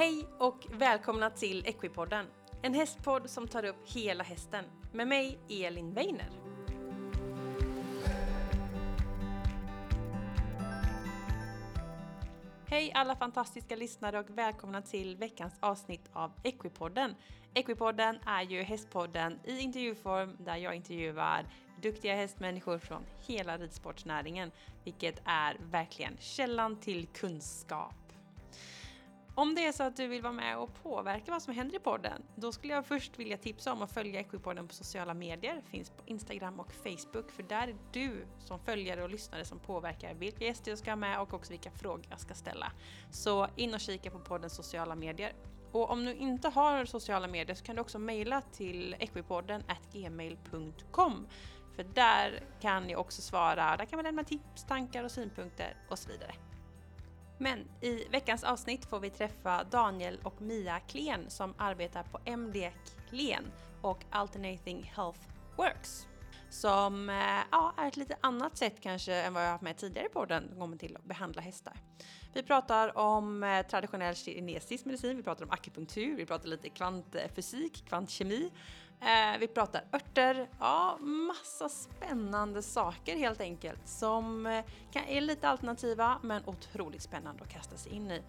Hej och välkomna till Equipodden. En hästpodd som tar upp hela hästen. Med mig, Elin Weiner. Hej alla fantastiska lyssnare och välkomna till veckans avsnitt av Equipodden. Equipodden är ju hästpodden i intervjuform där jag intervjuar duktiga hästmänniskor från hela ridsportsnäringen, vilket är verkligen källan till kunskap. Om det är så att du vill vara med och påverka vad som händer i podden, då skulle jag först vilja tipsa om att följa Equipodden på sociala medier, finns på Instagram och Facebook, för där är du som följare och lyssnare som påverkar vilka gäster jag ska ha med och också vilka frågor jag ska ställa. Så in och kika på poddens sociala medier. Och om du inte har sociala medier så kan du också mejla till equipodden gmail.com för där kan jag också svara, där kan man lämna tips, tankar och synpunkter och så vidare. Men i veckans avsnitt får vi träffa Daniel och Mia Klen som arbetar på MD Klen och Alternating Health Works. Som eh, ja, är ett lite annat sätt kanske än vad jag haft med tidigare på podden kommer till att behandla hästar. Vi pratar om eh, traditionell kinesisk medicin, vi pratar om akupunktur, vi pratar lite kvantfysik, kvantkemi Eh, vi pratar örter, ja massa spännande saker helt enkelt som eh, är lite alternativa men otroligt spännande att kasta sig in i.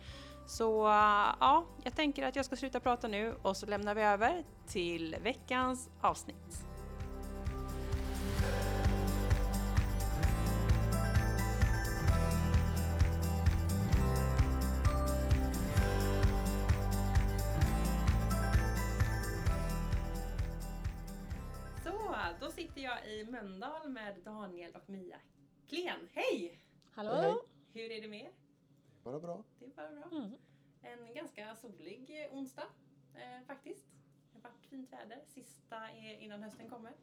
Så eh, ja, jag tänker att jag ska sluta prata nu och så lämnar vi över till veckans avsnitt. Då sitter jag i Mölndal med Daniel och Mia Klen. Hej! Hallå! Hej. Hur är det med er? Bara bra. Det är bara bra. Mm. En ganska solig eh, onsdag eh, faktiskt. Det har varit fint väder, sista innan hösten kommer.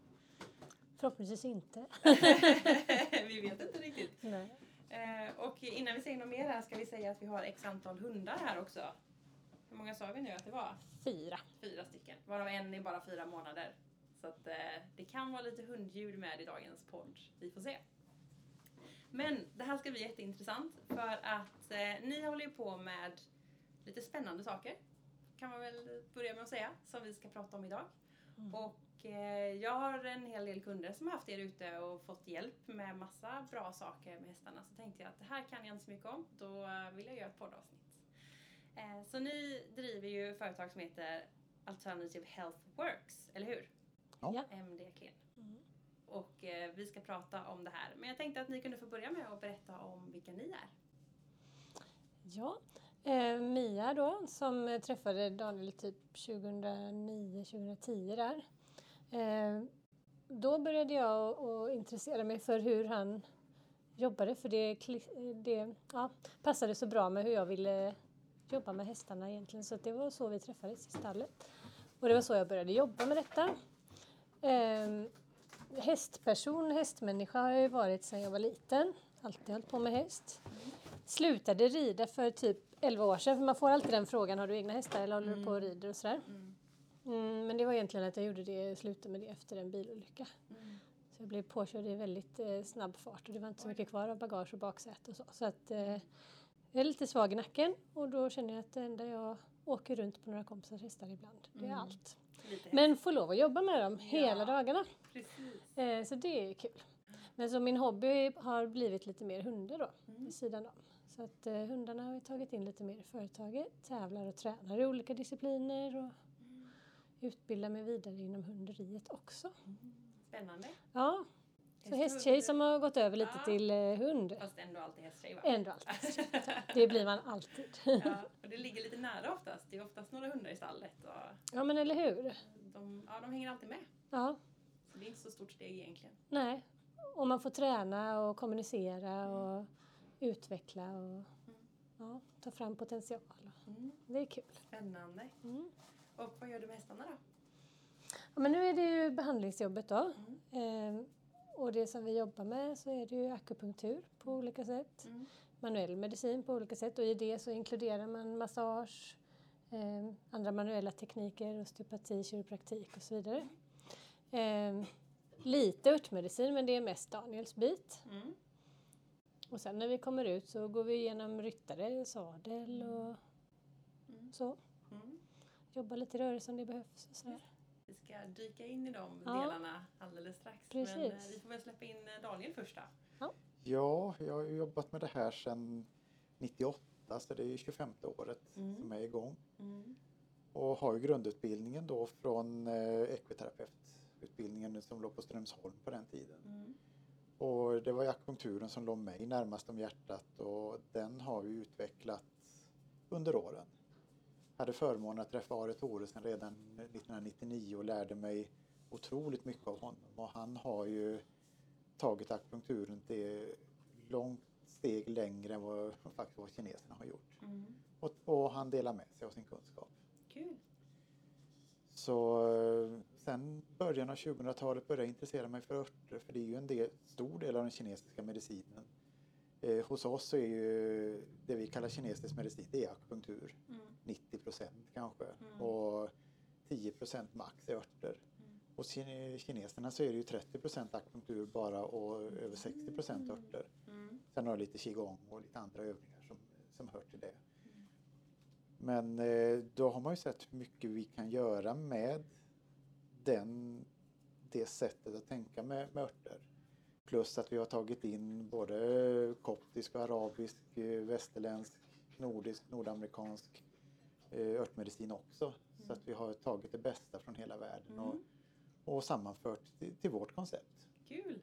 Förhoppningsvis inte. vi vet inte riktigt. Nej. Eh, och innan vi säger något mer här ska vi säga att vi har x antal hundar här också. Hur många sa vi nu att det var? Fyra. Fyra stycken. Varav en är bara fyra månader. Så att eh, det kan vara lite hundljud med i dagens podd. Vi får se. Men det här ska bli jätteintressant för att eh, ni håller ju på med lite spännande saker. Kan man väl börja med att säga. Som vi ska prata om idag. Mm. Och eh, jag har en hel del kunder som har haft er ute och fått hjälp med massa bra saker med hästarna. Så tänkte jag att det här kan jag inte så mycket om. Då vill jag göra ett poddavsnitt. Eh, så ni driver ju företag som heter Alternative Health Works, eller hur? Ja. MD Klen. Mm. Och eh, vi ska prata om det här. Men jag tänkte att ni kunde få börja med att berätta om vilka ni är. Ja, eh, Mia då som träffade Daniel typ 2009-2010 där. Eh, då började jag att intressera mig för hur han jobbade för det, det ja, passade så bra med hur jag ville jobba med hästarna egentligen så det var så vi träffades i stallet. Och det var så jag började jobba med detta. Eh, hästperson, hästmänniska har jag varit sedan jag var liten. Alltid hållit på med häst. Slutade rida för typ 11 år sedan. För man får alltid den frågan, har du egna hästar eller håller du på och mm. rider och sådär. Mm. Mm, men det var egentligen att jag gjorde det, slutade med det efter en bilolycka. Mm. Så jag blev påkörd i väldigt eh, snabb fart och det var inte så mycket kvar av bagage och baksäte och så. Så att eh, jag är lite svag i nacken och då känner jag att det enda jag åker runt på några kompisars hästar ibland, det är mm. allt. Men får lov att jobba med dem hela dagarna. Eh, så det är kul. Men så min hobby har blivit lite mer hundar då, mm. vid sidan om. Så att eh, hundarna har vi tagit in lite mer i företaget, tävlar och tränar i olika discipliner och mm. utbildar mig vidare inom hunderiet också. Mm. Spännande. Ja, så hästtjej som har gått över lite ja. till eh, hund. Fast ändå alltid hästtjej va? Ändå alltid Det blir man alltid. ja, och det ligger lite nära oftast. Det är oftast några hundar i stallet. Och ja men eller hur. De, ja, de hänger alltid med. Ja. Så det är inte så stort steg egentligen. Nej. Och man får träna och kommunicera mm. och utveckla och mm. ja, ta fram potential. Mm. Det är kul. Spännande. Mm. Och vad gör du med hästarna då? Ja, men nu är det ju behandlingsjobbet då. Eh, och det som vi jobbar med så är det ju akupunktur på olika sätt. Mm. Manuell medicin på olika sätt och i det så inkluderar man massage, eh, andra manuella tekniker, osteopati, kiropraktik och så vidare. Eh, lite örtmedicin men det är mest Daniels bit. Mm. Och sen när vi kommer ut så går vi igenom ryttare, sadel och mm. så. Mm. Jobba lite rörelse om det behövs. och Sådär. Ska dyka in i de Ja. delarna alldeles strax. Men Precis. eh, vi får väl släppa in eh, Daniel först då. Ja, jag har ju jobbat med det här sedan 98 så det är ju 25 året Mm. som är igång. Mm. Och har ju grundutbildningen då från eh, ekviterapeututbildningen som låg på Strömsholm på den tiden. Mm. Och det var ju akupunkturen som låg mig närmast om hjärtat och den har vi utvecklat under åren. Hade förmånen att träffa Are Thoresen redan 1999 och lärde mig otroligt mycket av honom och han har ju tagit akupunkturen till långt steg längre än vad faktiskt vad kineserna har gjort. Mm. Och, och han delar med sig av sin kunskap. Kul. Så eh, sen början av 2000-talet började jag intressera mig för örter för det är ju en del, stor del av den kinesiska medicinen. Eh, hos oss så är ju det vi kallar kinesisk medicin, det är akupunktur. Mm. 90 procent kanske Mm. och 10 procent max är örter. Mm. Hos kine- kineserna så är det ju 30 procent akupunktur bara och över 60 procent örter. Mm. Sen har jag lite qigong och lite andra övningar som, som hör till det. Mm. Men eh, då har man ju sett hur mycket vi kan göra med den, det sättet att tänka med, med örter. Plus att vi har tagit in både koptisk och arabisk, eh, västerländsk, nordisk, nordamerikansk eh, örtmedicin också. Så att vi har tagit det bästa från hela världen och, Mm. och sammanfört till, till vårt koncept. Kul.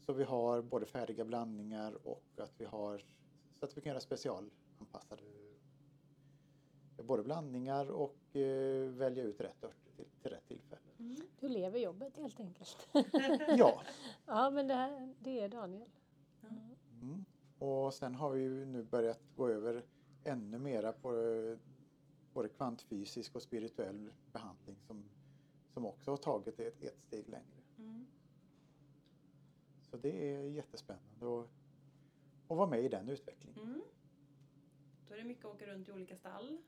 Så vi har både färdiga blandningar och att vi har så att vi kan göra specialanpassade både blandningar och eh, välja ut rätt örter till, till rätt tillfälle. Mm. Du lever jobbet helt enkelt. Ja, ja, men det, här, det är Daniel. mm. och sen har vi ju nu börjat gå över ännu mera på både kvantfysisk och spirituell behandling som, som också har tagit ett, ett steg längre. Mm. Så det är jättespännande att, att vara med i den utvecklingen. Mm. Då är det mycket att åka runt i olika stall.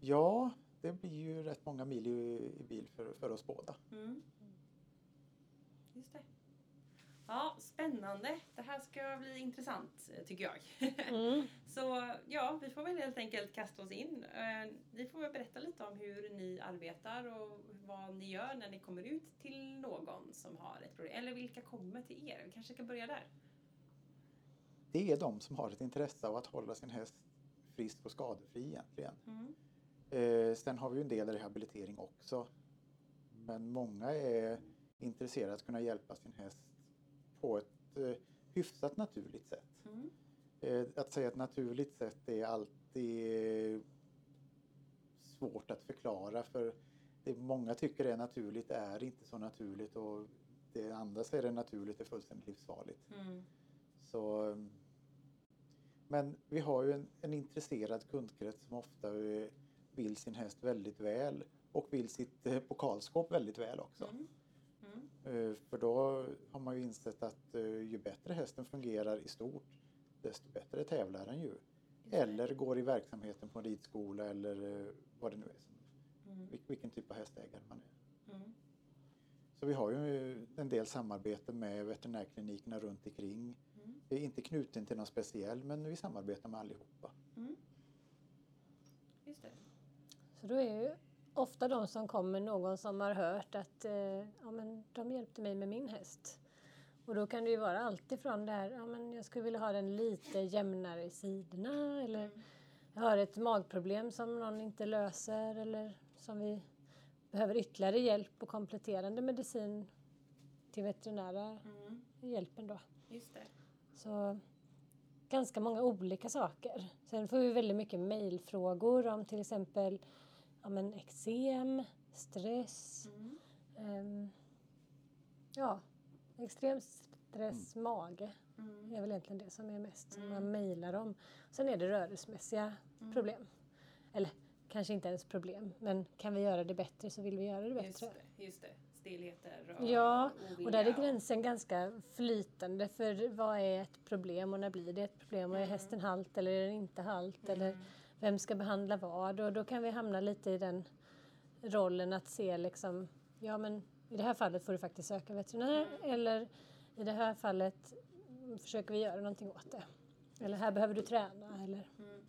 Ja, det blir ju rätt många mil i, i bil för, för oss båda. Mm. Just det. Ja, spännande. Det här ska bli intressant eh, tycker jag. Mm. Så ja, vi får väl helt enkelt kasta oss in. Eh, Ni får väl berätta lite om hur ni arbetar och vad ni gör när ni kommer ut till någon som har ett problem. Eller vilka kommer till er? Vi kanske ska börja där. Det är de som har ett intresse av att hålla sin häst frisk och skadefri egentligen. Mm. Eh, sen har vi ju en del rehabilitering också. Men många är intresserade att kunna hjälpa sin häst på ett eh, hyfsat naturligt sätt. Mm. Eh, att säga ett naturligt sätt är alltid svårt att förklara för det många tycker är naturligt är inte så naturligt och det andra säger är naturligt är fullständigt livsfarligt. Mm. Så, eh, men vi har ju en, en intresserad kundkrets som ofta eh, vill sin häst väldigt väl och vill sitt eh, pokalskåp väldigt väl också. Mm. Mm. Eh, För då har man ju insett att eh, ju bättre hästen fungerar i stort desto bättre tävlar den ju. Eller går i verksamheten på en ridskola eller eh, vad det nu är. Mm. vil- Vilken typ av hästägare man är. Mm. Så vi har ju en del samarbete med veterinärklinikerna runt omkring. Mm. Det är inte knuten till någon speciell men vi samarbetar med allihopa. Mm. Just det. Så då är ju ofta de som kommer någon som har hört att eh, ja, men de hjälpte mig med min häst. Och då kan det ju vara allt ifrån det här, ja men jag skulle vilja ha den lite jämnare i sidorna eller Mm. jag har ett magproblem som någon inte löser eller som vi behöver ytterligare hjälp och kompletterande medicin till veterinära Mm. hjälpen då. Just det. Så ganska många olika saker. Sen får vi väldigt mycket mejlfrågor om till exempel ja, men eksem, stress, Mm. ehm, ja, extrem stress, mage Mm. är väl egentligen det som är mest som Mm. man mejlar om. Sen är det rörelsemässiga Mm. problem. Eller kanske inte ens problem, men kan vi göra det bättre så vill vi göra det Just bättre. det. Just det. Stelheter och Ja, ovilja Och där är gränsen ganska flytande för vad är ett problem och när blir det ett problem och är Mm. hästen halt eller är den inte halt eller Mm. Vem ska behandla vad och då kan vi hamna lite i den rollen att se liksom, ja men i det här fallet får du faktiskt söka veterinär eller i det här fallet försöker vi göra någonting åt det. Eller här behöver du träna eller Mm.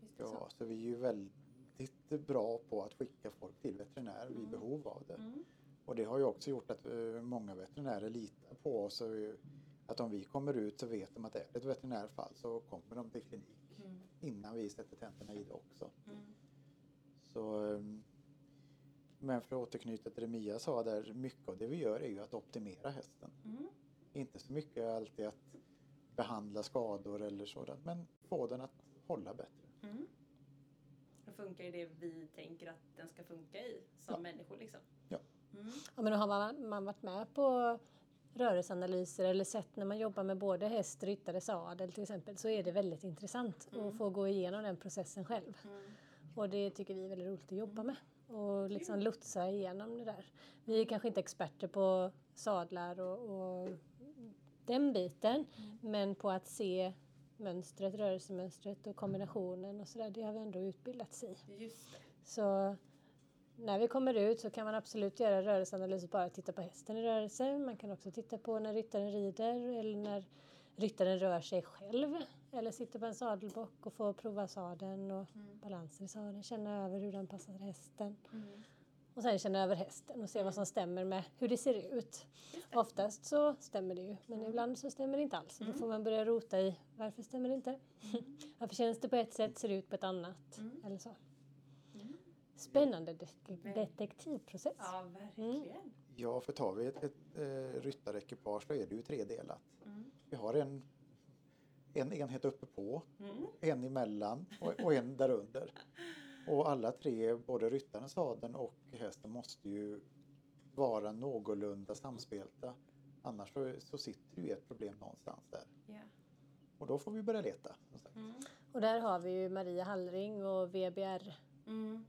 Just Ja, så vi är ju väldigt bra på att skicka folk till veterinär vid Mm. behov av det. Mm. Och det har ju också gjort att eh, många veterinärer litar på oss. Att om vi kommer ut så vet de att är det ett veterinärfall så kommer de till klinik Mm. innan vi sätter tänderna i det också. Mm. Så, eh, men för att återknyta till det Mia sa där, mycket av det vi gör är ju att optimera hästen. Mm. Inte så mycket alltid att behandla skador eller sådant, men få den att hålla bättre. Mm. Det funkar i det vi tänker att den ska funka i som Ja. människor liksom. Ja. Mm. Ja, men har man, man varit med på rörelseanalyser eller sett när man jobbar med både häst, ryttare, sadel till exempel så är det väldigt intressant Mm. att få gå igenom den processen själv. Mm. Och det tycker vi är väldigt roligt att jobba med och liksom lotsa igenom det där. Vi är kanske inte experter på sadlar och, och den biten men på att se mönstret, rörelsemönstret och kombinationen och sådär, det har vi ändå utbildats i. Just det. Så när vi kommer ut så kan man absolut göra rörelseanalys och bara titta på hästen i rörelse. Man kan också titta på när ryttaren rider eller när ryttaren rör sig själv eller sitter på en sadelbock och får prova sadeln och Mm. balansen i sadeln, känna över hur den passar hästen. Mm. Och sen känna över hästen och se vad som stämmer med hur det ser ut. Det. Oftast så stämmer det ju, men ibland så stämmer det inte alls. Då Mm. får man börja rota i varför stämmer det inte? varför känns det på ett sätt, ser det ut på ett annat? Mm. Eller så. Mm. Spännande de- detektivprocess. Ja, verkligen. Ja, för tar vi ett, ett eh, ryttarekipage så är det ju tredelat. Mm. Vi har en, en enhet uppe på, Mm. en emellan och, och en där under. Och alla tre, både ryttaren, sadeln och hästen måste ju vara någorlunda samspelta. Annars så, så sitter ju ett problem någonstans där. Ja. Och då får vi börja leta. Mm. Och där har vi ju Maria Hallring och VBR-tekniken Mm.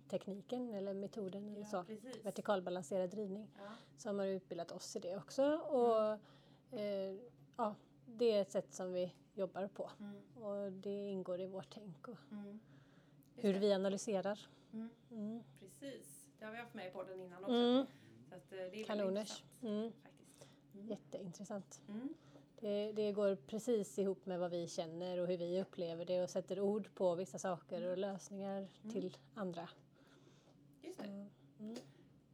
eller metoden eller Ja, så. precis. Vertikalbalanserad drivning. Ja. Som har utbildat oss i det också. Och eh, ja, det är ett sätt som vi jobbar på. Mm. Och det ingår i vårt tänk och Mm. Hur vi analyserar. Mm. Mm. Precis. Det har vi haft med i podden innan också. Mm. Så eh, det är Kanoners. intressant Mm. faktiskt. Mm. Jätteintressant. Mm. Det, det går precis ihop med vad vi känner och hur vi upplever det och sätter ord på vissa saker och lösningar Mm. till andra. Just Så, det. mm.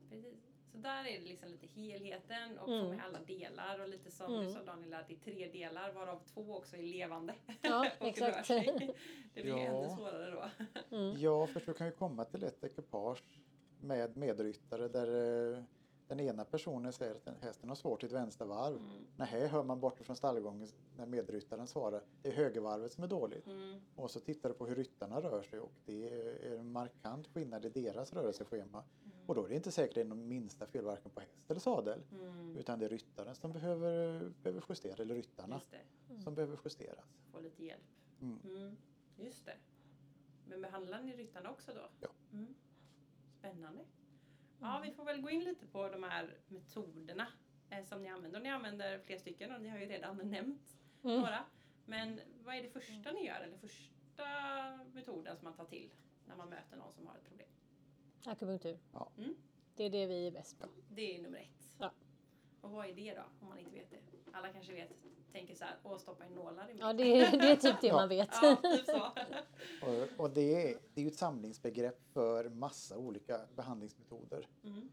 Precis. Så där är det liksom lite helheten och Mm. få med alla delar och lite som Mm. du sa Daniel att det är tre delar varav två också är levande Ja, och rör exakt. sig. Det blir Ja. ännu svårare då. Mm. Ja, för du kan ju komma till ett ekipage med medryttare där eh, den ena personen säger att hästen har svårt i ett vänstervarv. Mm. Nej, hör man bortifrån stallgången när medryttaren svarar det är högervarvet som är dåligt. Mm. Och så tittar du på hur ryttarna rör sig och det är en markant skillnad i deras rörelseschema. Och då är det inte säkert det är någon minsta fel varken på häst eller sadel. Mm. Utan det är ryttaren som behöver, behöver justera, eller ryttarna det. som behöver justeras. Få lite hjälp. Mm. Mm. Just det. Men behandlar ni ryttarna också då? Ja. Mm. Spännande. Ja, vi får väl gå in lite på de här metoderna eh, som ni använder. Och ni använder flera stycken och ni har ju redan nämnt Mm. några. Men vad är det första ni gör eller första metoden som man tar till när man möter någon som har ett problem? Akupunktur. Ja. Mm. Det är det vi är bäst på. Det är nummer ett. Och vad är det då om man inte vet det? Alla kanske vet, tänker så här, åh stoppa in nålar i mig. Ja, det är, det är typ det man vet. Ja, typ så. Och, och det, är, det är ju ett samlingsbegrepp för massa olika behandlingsmetoder. Mm.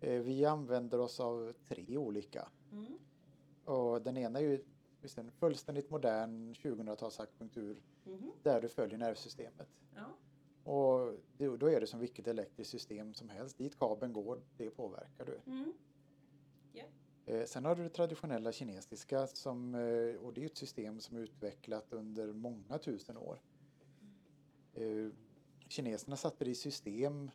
Eh, Vi använder oss av tre olika. Mm. Och den ena är ju visst, en fullständigt modern 2000-talsakupunktur Mhm. där du följer nervsystemet. Ja. Och då är det som vilket elektriskt system som helst. Dit kabeln går, det påverkar du. Mm. Eh, sen har du det traditionella kinesiska som, eh, och det är ett system som är utvecklat under många tusen år. Eh, kineserna satte det i system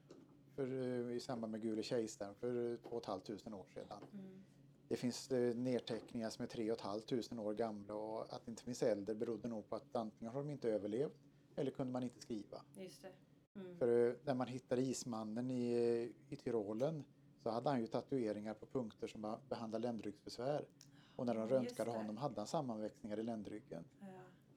för, i samband med Gule kejsaren för två och ett halvt tusen år sedan. Mm. Det finns nedteckningar som är tre och ett halvt tusen år gamla och att det inte finns äldre berodde nog på att antingen har de inte överlevt eller kunde man inte skriva. Just. Mm. För när man hittade ismannen i, i Tyrolen så hade han ju tatueringar på punkter som be- behandlar ländryggsbesvär. Och när de röntgade honom hade han sammanväxningar i ländryggen. Ja.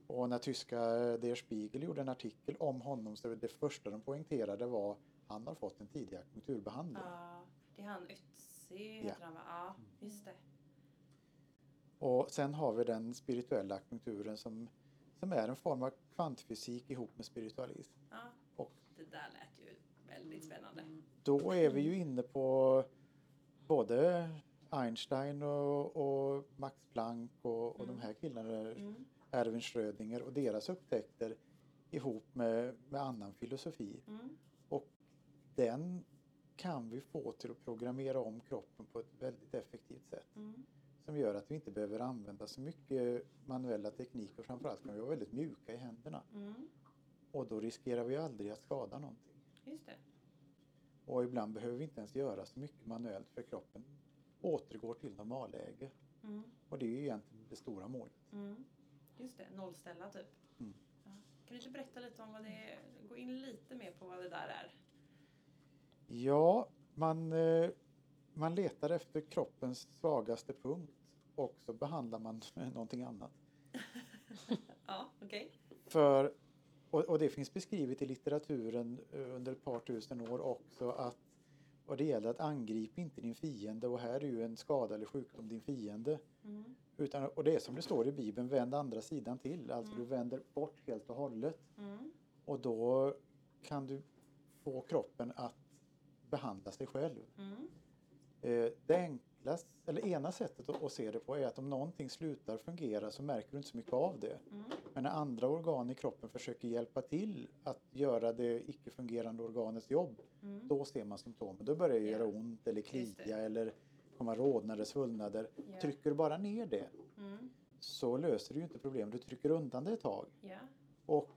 Och när tyska eh, Der Spiegel gjorde en artikel om honom så det första de poängterade var han har fått en tidig akupunkturbehandling. Ja, det är han Ötzi Ja. heter han va? Ja, just det. Och sen har vi den spirituella akupunkturen som, som är en form av kvantfysik ihop med spiritualism. Ja. Då är vi ju inne på både Einstein och, och Max Planck och, och de Mm. här killarna, Mm. Erwin Schrödinger och deras upptäckter ihop med, med annan filosofi. Mm. Den kan vi få till att programmera om kroppen på ett väldigt effektivt sätt Mm. som gör att vi inte behöver använda så mycket manuella tekniker. Framförallt kan vi vara väldigt mjuka i händerna Mm. och då riskerar vi aldrig att skada någonting. Just det. Och ibland behöver vi inte ens göra så mycket manuellt för kroppen återgår till normalläge. Mm. Och det är ju egentligen det stora målet. Mm. Just det, nollställa typ. Mm. Ja. Kan du inte berätta lite om vad det är? Gå in lite mer på vad det där är. Ja, man, eh, man letar efter kroppens svagaste punkt och så behandlar man någonting annat. Ja, okej. För, och, och det finns beskrivet i litteraturen eh, under ett par tusen år också att och det gäller att angripa inte din fiende och här är ju en skada eller sjukdom din fiende. Mm. Utan, och det är som det står i Bibeln, vänd andra sidan till. Alltså Mm. du vänder bort helt och hållet. Mm. Och då kan du få kroppen att behandla sig själv. Mm. Eh, det enklaste, eller ena sättet att, att se det på är att om någonting slutar fungera så märker du inte så mycket av det. Mm. Men när andra organ i kroppen försöker hjälpa till att göra det icke-fungerande organets jobb, Mm. då ser man symptomen. Då börjar det Ja. göra ont eller klia eller komma rodnader, svullnader. Ja. Trycker du bara ner det Mm. så löser du inte problemet. Du trycker undan det ett tag. Ja. Och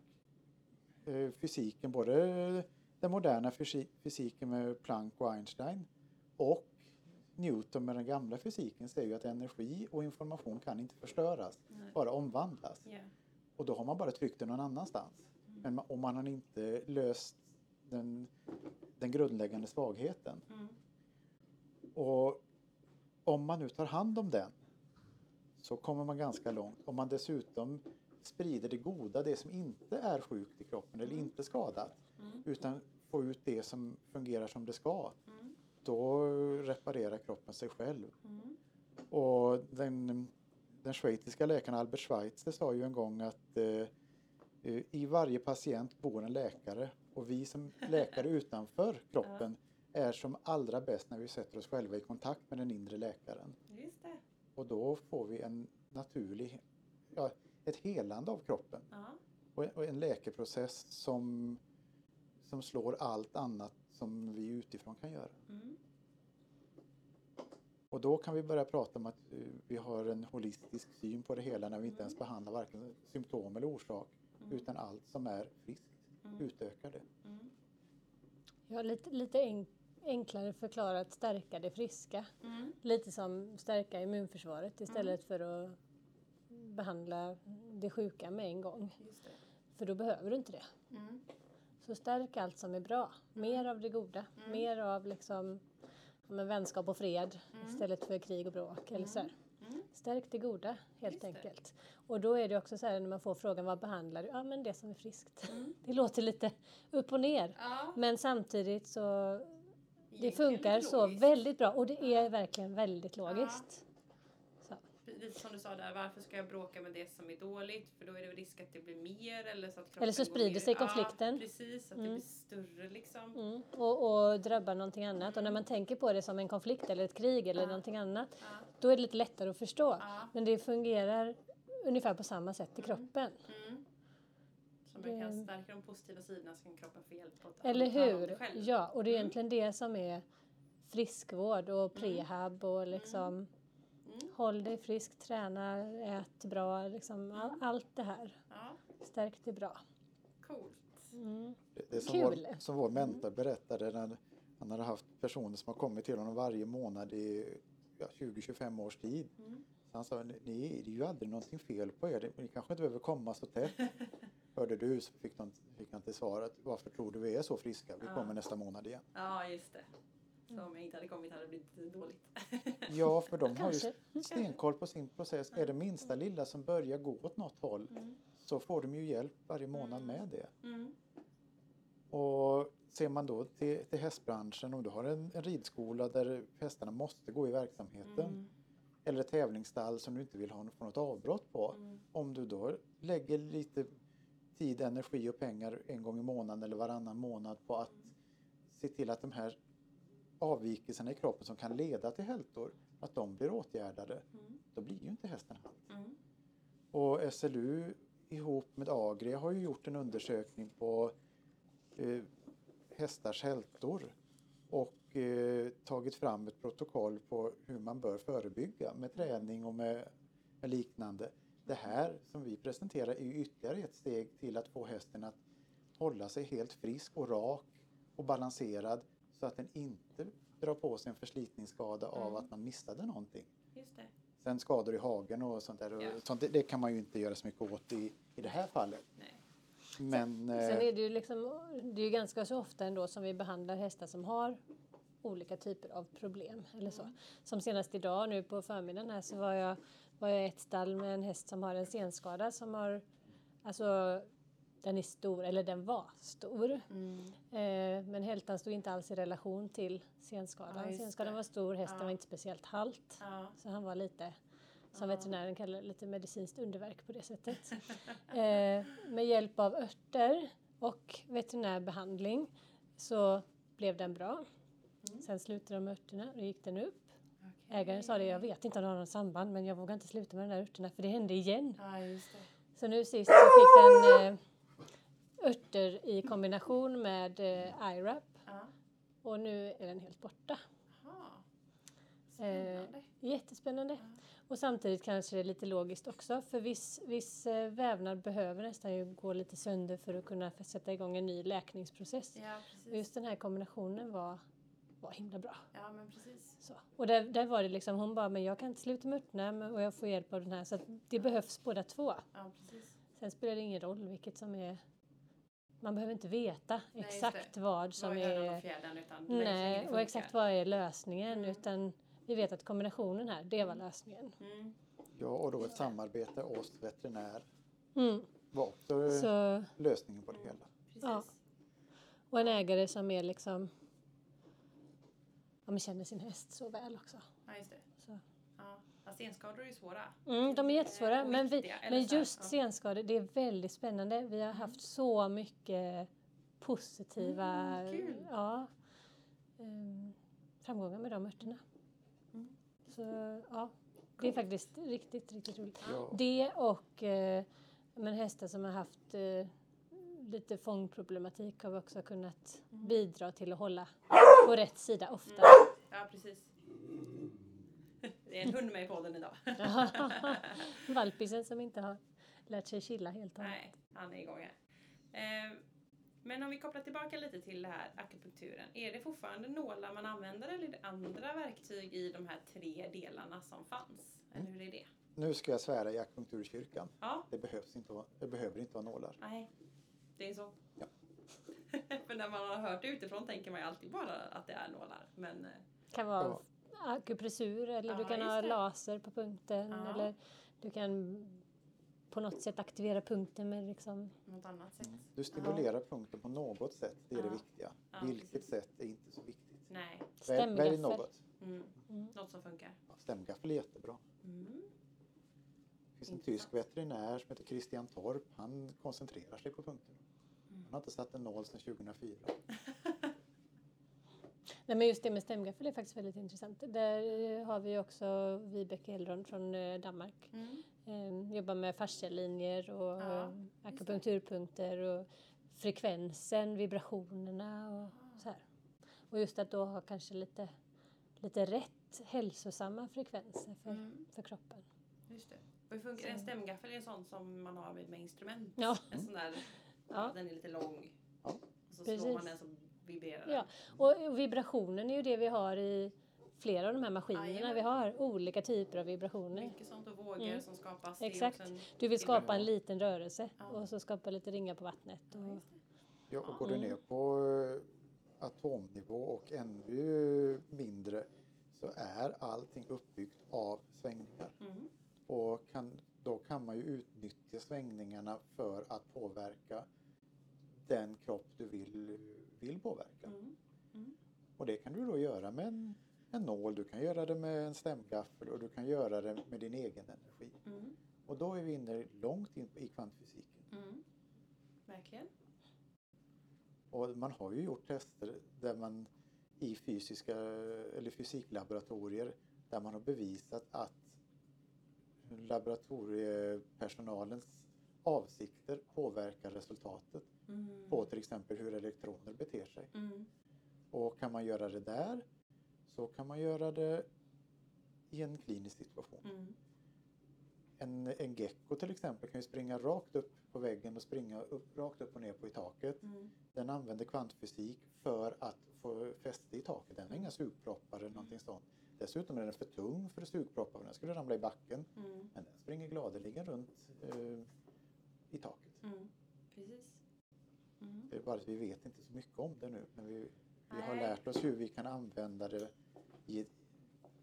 eh, fysiken, både den moderna fysi- fysiken med Planck och Einstein och Newton med den gamla fysiken säger ju att energi och information kan inte förstöras, Nej. bara omvandlas. Ja. Och då har man bara tryckt det någon annanstans. Mm. Men om man har inte löst den, den grundläggande svagheten. Mm. Och om man nu tar hand om den så kommer man ganska långt. Om man dessutom sprider det goda, det som inte är sjukt i kroppen eller Mm. inte skadat, Mm. utan får ut det som fungerar som det ska, Mm. Då reparerar kroppen sig själv. Mm. Och den, den schweiziska läkaren Albert Schweitzer sa ju en gång att eh, eh, i varje patient bor en läkare och vi som läkare utanför kroppen är som allra bäst när vi sätter oss själva i kontakt med den inre läkaren. Just det. Och då får vi en naturlig, ja, ett helande av kroppen Ja. och en, och en läkeprocess som, som slår allt annat som vi utifrån kan göra. Mm. Och då kan vi börja prata om att eh, vi har en holistisk syn på det hela när vi inte ens Mm. behandlar varken symptom eller orsak Mm. utan allt som är friskt Mm. utökar det. Mm. Ja, lite, lite en, enklare förklarat stärka det friska. Mm. Lite som stärka immunförsvaret istället för att behandla det sjuka med en gång. Just det. För då behöver du inte det. Mm. Så stärk allt som är bra. Mer av det goda. Mm. Mer av liksom, ja, men vänskap och fred Mm. istället för krig och bråk. Eller så här. Mm. Stärk det goda helt Just det. enkelt. Och då är det också så här när man får frågan vad behandlar du? Ja men det som är friskt. Mm. Det låter lite upp och ner. Ja. Men samtidigt så det funkar så väldigt bra och det är verkligen väldigt logiskt. Så. Lite som du sa där, varför ska jag bråka med det som är dåligt? För då är det risk att det blir mer eller så att Eller så sprider sig konflikten. Ja, precis, att det Mm. blir större liksom. Mm. Och, och drabbar någonting annat. Och när man tänker på det som en konflikt eller ett krig eller Ja. någonting annat Ja. då är det lite lättare att förstå. Ja. Men det fungerar ungefär på samma sätt i Mm. kroppen. Mm. Så man kan Det- stärka de positiva sidorna så kan kroppen få hjälp att ta Eller det hur? själv. Ja, och det är Mm. egentligen det som är friskvård och prehab och liksom Mm. håll dig frisk, träna, ät bra, liksom all, allt det här. Ja, Stärk det bra. coolt. Mm. Det, är som, Kul. vår, som vår mentor berättade när han hade haft personer som har kommit till honom varje månad i ja, 20-25 års tid. Mm. Så han sa, ni, det är ju aldrig någonting fel på er, ni kanske inte behöver komma så tätt. Hörde du så fick han, fick han till svar att varför tror du vi är så friska? Vi Ja. kommer nästa månad igen. Ja, just det. Så om jag inte hade kommit hade det blivit dåligt. Ja, för de har ju stenkoll på sin process. Är det minsta lilla som börjar gå åt något håll Mm. så får de ju hjälp varje månad Mm. med det. Mm. Och ser man då till, till hästbranschen, om du har en, en ridskola där hästarna måste gå i verksamheten Mm. eller ett tävlingsstall som du inte vill ha få något avbrott på. Mm. Om du då lägger lite tid, energi och pengar en gång i månaden eller varannan månad på att se till att de här avvikelserna i kroppen som kan leda till hältor, att de blir åtgärdade, Mm. då blir ju inte hästen halt. Mm. Och SLU ihop med Agria har ju gjort en undersökning på eh, hästars hältor och eh, tagit fram ett protokoll på hur man bör förebygga med träning och med, med liknande. Det här som vi presenterar är ytterligare ett steg till att få hästen att hålla sig helt frisk och rak och balanserad så att den inte drar på sig en förslitningsskada av Mm. att man missade någonting. Just det. Sen skador i hagen och sånt där, och Ja. sånt, det, det kan man ju inte göra så mycket åt i, i det här fallet. Nej. Men Sen eh, är det ju liksom, det är ju ganska så ofta ändå som vi behandlar hästar som har olika typer av problem eller så. Som senast idag nu på förmiddagen här så var jag, var jag i ett stall med en häst som har en senskada som har, alltså den är stor, eller den var stor. Mm. Eh, men hältan stod inte alls i relation till senskadan. Ja, senskadan var stor, hästen Ja. var inte speciellt halt. Ja. Så han var lite, som Ja. veterinären kallar det, lite medicinskt underverk på det sättet. eh, med hjälp av örter och veterinärbehandling så blev den bra. Mm. Sen slutade de med örterna och då gick den upp. Okej. Ägaren sa det, jag vet inte om det har något samband men jag vågar inte sluta med de där örterna för det hände igen. Så nu sist så fick den eh, örter i kombination med eh, IRAP Ja. och nu är den helt borta. Eh, Spännande. Jättespännande. Och samtidigt kanske det är lite logiskt också för viss, viss eh, vävnad behöver nästan ju gå lite sönder för att kunna sätta igång en ny läkningsprocess. Ja, Och just den här kombinationen var, var himla bra. Ja, men precis. Så. Och där, där var det liksom, hon bara, men jag kan inte sluta med örterna och jag får hjälp av den här. Så det behövs båda två. Ja, precis. Sen spelar det ingen roll vilket som är... Man behöver inte veta Nej, exakt vad som Vad är och fjädern utan Nej, och exakt vad är lösningen. Mm. Utan vi vet att kombinationen här, det var lösningen. Mm. ja, och då ett samarbete oss veterinär Mm. var också Så, lösningen på det hela. Precis. Ja. och en ägare som är liksom... Ja, men känner sin häst så väl också. Ja, just det. Ja. Senskador är svåra. Mm, de är jättesvåra. Eh, Men, vi, men just ja. senskador, det är väldigt spännande. Vi har haft så mycket positiva Mm, ja, ehm, framgångar med de örterna. Mm. Så ja, det är faktiskt riktigt, riktigt roligt. Ja, Det och eh, men hästar som har haft eh, lite fångproblematik har vi också kunnat Mm. bidra till att hålla på rätt sida ofta. Ja, precis. Det är en hund med i podden idag. Valpisen som inte har lärt sig chilla helt och hållet. Nej, han är igång här. Eh, men om vi kopplar tillbaka lite till det här akupunkturen. Är det fortfarande nålar man använder eller är det andra verktyg i de här tre delarna som fanns? Eller hur är det? nu ska jag svära i akupunkturkyrkan. Ja, Det, behövs inte, det behöver inte vara nålar. nej, det är så. Ja. För när man har hört det utifrån tänker man ju alltid bara att det är nålar. Men eh, kan vara Ja. Akupressur eller du Ja, kan just ha laser på punkten Ja. eller du kan på något sätt aktivera punkten med liksom något annat sätt. Du stimulerar punkten på något sätt, det är det Ja. viktiga. Ja, Vilket precis. sätt är inte så viktigt. Nej, Välj, något. mm. Mm. något som funkar. Ja, stämgaffel är jättebra. Mm. Det finns en tysk veterinär som heter Christian Torp. Han koncentrerar sig på punkterna. Mm. Han har inte satt en nål sedan 2004. Nej men just det med stämgaffel är faktiskt väldigt intressant. Där eh, har vi också Vibeke Elrond från eh, Danmark. Mm. Eh, jobbar med fascialinjer och Ja, akupunkturpunkter och frekvensen, vibrationerna och så här. Och just att då ha kanske lite, lite rätt hälsosamma frekvenser för, Mm. för kroppen. Just det. Och hur funkar En stämgaffel är en sån som man har med, instrument. Ja. En sån där, ja. Den är lite lång. Och så Precis. slår man den så vibrerar den. Ja, och vibrationen är ju det vi har i flera av de här maskinerna. Jajamän. Vi har olika typer av vibrationer. Mycket sånt och vågor Mm. som skapas. Exakt. Du vill skapa en liten rörelse Ja. och så skapa lite ringar på vattnet. Ja, Och. Ja, och går du Mm. ner på eh, atomnivå och ännu mindre så är allting uppbyggt av svängningar. Mm. Och kan, då kan man ju utnyttja svängningarna för att påverka den kropp du vill, vill påverka. Mm. Mm. Och det kan du då göra med en, en nål, du kan göra det med en stämgaffel och du kan göra det med din egen energi. Mm. Och då är vi inne långt in i kvantfysiken. Mm. Verkligen. Och man har ju gjort tester där man i fysiska eller fysiklaboratorier där man har bevisat att laboratoriepersonalens avsikter påverkar resultatet Mm. på till exempel hur elektroner beter sig. Mm. Och kan man göra det där så kan man göra det i en klinisk situation. Mm. En, en gecko till exempel kan ju springa rakt upp på väggen och springa upp, rakt upp och ner på i taket. Mm. Den använder kvantfysik för att få fäste i taket. Den har inga sugproppar eller någonting sånt. Dessutom är den för tung för sugproppar. Den skulle ramla i backen. Mm. Men den springer gladeligen runt eh, i taket. Mm. Precis. Mm. Det är bara att vi vet inte så mycket om det nu. Men vi, vi har lärt oss hur vi kan använda det i,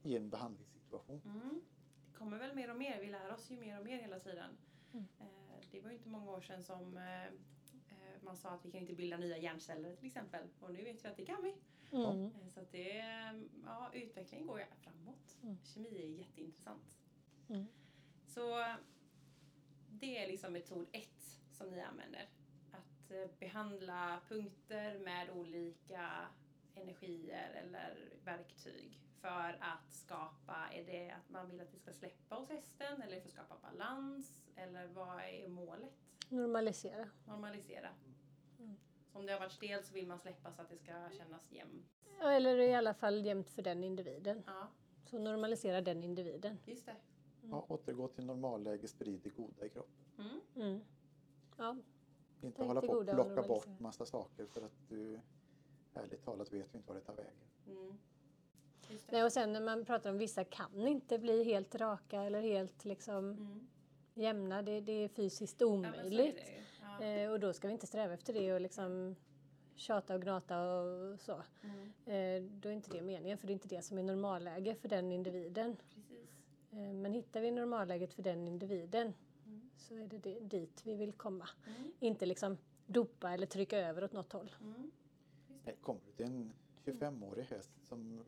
i en behandlingssituation. Mm. Det kommer väl mer och mer. Vi lär oss ju mer och mer hela tiden. Mm. Eh, Det var ju inte många år sedan som eh, eh, man sa att vi kan inte bilda nya hjärnceller till exempel. Och nu vet vi att det kan vi. Mm. Så att det, ja, utvecklingen går ju framåt. Mm. Kemi är jätteintressant. Mm. Så det är liksom metod ett som ni använder. Att eh, behandla punkter med olika energier eller verktyg för att skapa, är det att man vill att det ska släppa hos hästen eller för att skapa balans eller vad är målet? Normalisera. Normalisera. Mm. Så om det har varit stelt så vill man släppa så att det ska kännas jämnt. Ja, eller i alla fall jämnt för den individen. Ja, Så normalisera den individen. just det. Ja, återgå till normalläge, sprid det goda i kroppen. Mm. Mm. Ja, Inte hålla på och plocka bort massa saker för att du ärligt talat vet ju inte vad det tar vägen. Mm. Det. Nej, och sen när man pratar om vissa kan inte bli helt raka eller helt liksom Mm. jämna. Det, det är fysiskt Ja, men så är omöjligt. ju. Ja. eh, och då ska vi inte sträva efter det och liksom tjata och gnata och så. Mm. Eh, då är inte det meningen för det är inte det som är normalläge för den individen. Precis. Eh, men hittar vi normalläget för den individen Mm. Så är det, det dit vi vill komma. Mm. Inte liksom dopa eller trycka över åt något håll. Mm. Nej, Kommer du till en 25-årig häst som,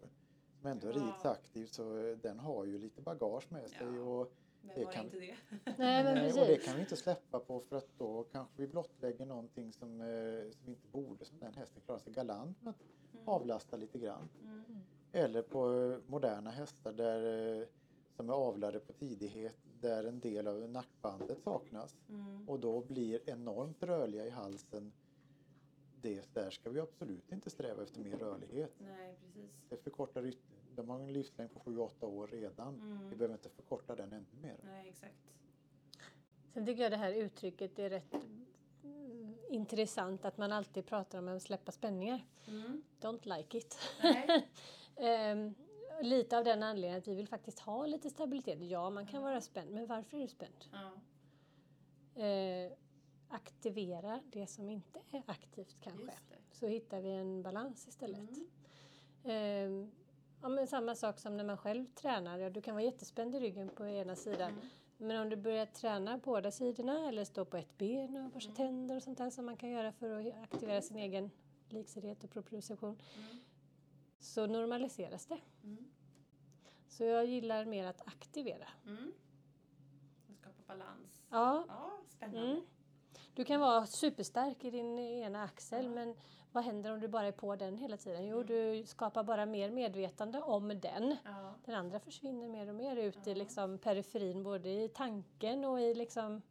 som ändå Ja. rids aktivt så eh, den har ju lite bagage med sig. Ja. Och, Det kan- inte det? Nej men Nej, och det precis. kan vi inte släppa på för att då kanske vi blottlägger någonting som, eh, som inte borde, som den hästen klarar sig galant med att Mm. avlasta lite grann. Mm. Eller på eh, moderna hästar där, eh, som är avlade på tidighet där en del av nackbandet saknas Mm. och då blir enormt rörliga i halsen. Det, där ska vi absolut inte sträva efter mer rörlighet. Nej, precis. Det förkortar yt- de har en livslängd på 7-8 år redan. Vi Mm. behöver inte förkorta den ännu mer. Nej, exakt. Sen tycker jag det här uttrycket är rätt mm, intressant att man alltid pratar om att släppa spänningar. Mm. Don't like it. Nej. Lite av den anledningen att vi vill faktiskt ha lite stabilitet. Ja, man kan vara spänd, men varför är du spänd? Ja. Eh, aktivera det som inte är aktivt kanske. Så hittar vi en balans istället. Mm. Ehm, ja, men samma sak som när man själv tränar. Ja, du kan vara jättespänd i ryggen på ena sidan. Mm. Men om du börjar träna båda sidorna eller stå på ett ben och borsta Mm. tänder och sånt där som man kan göra för att aktivera sin egen liksidighet och proprioception Mm. Så normaliseras det. Mm. Så jag gillar mer att aktivera. Mm. Skapa balans. Ja, Ja, spännande. mm. Du kan vara superstark i din ena axel Ja. men vad händer om du bara är på den hela tiden? Jo, Mm. du skapar bara mer medvetande om den. Ja. Den andra försvinner mer och mer ut i Ja. liksom periferin både i tanken och i liksom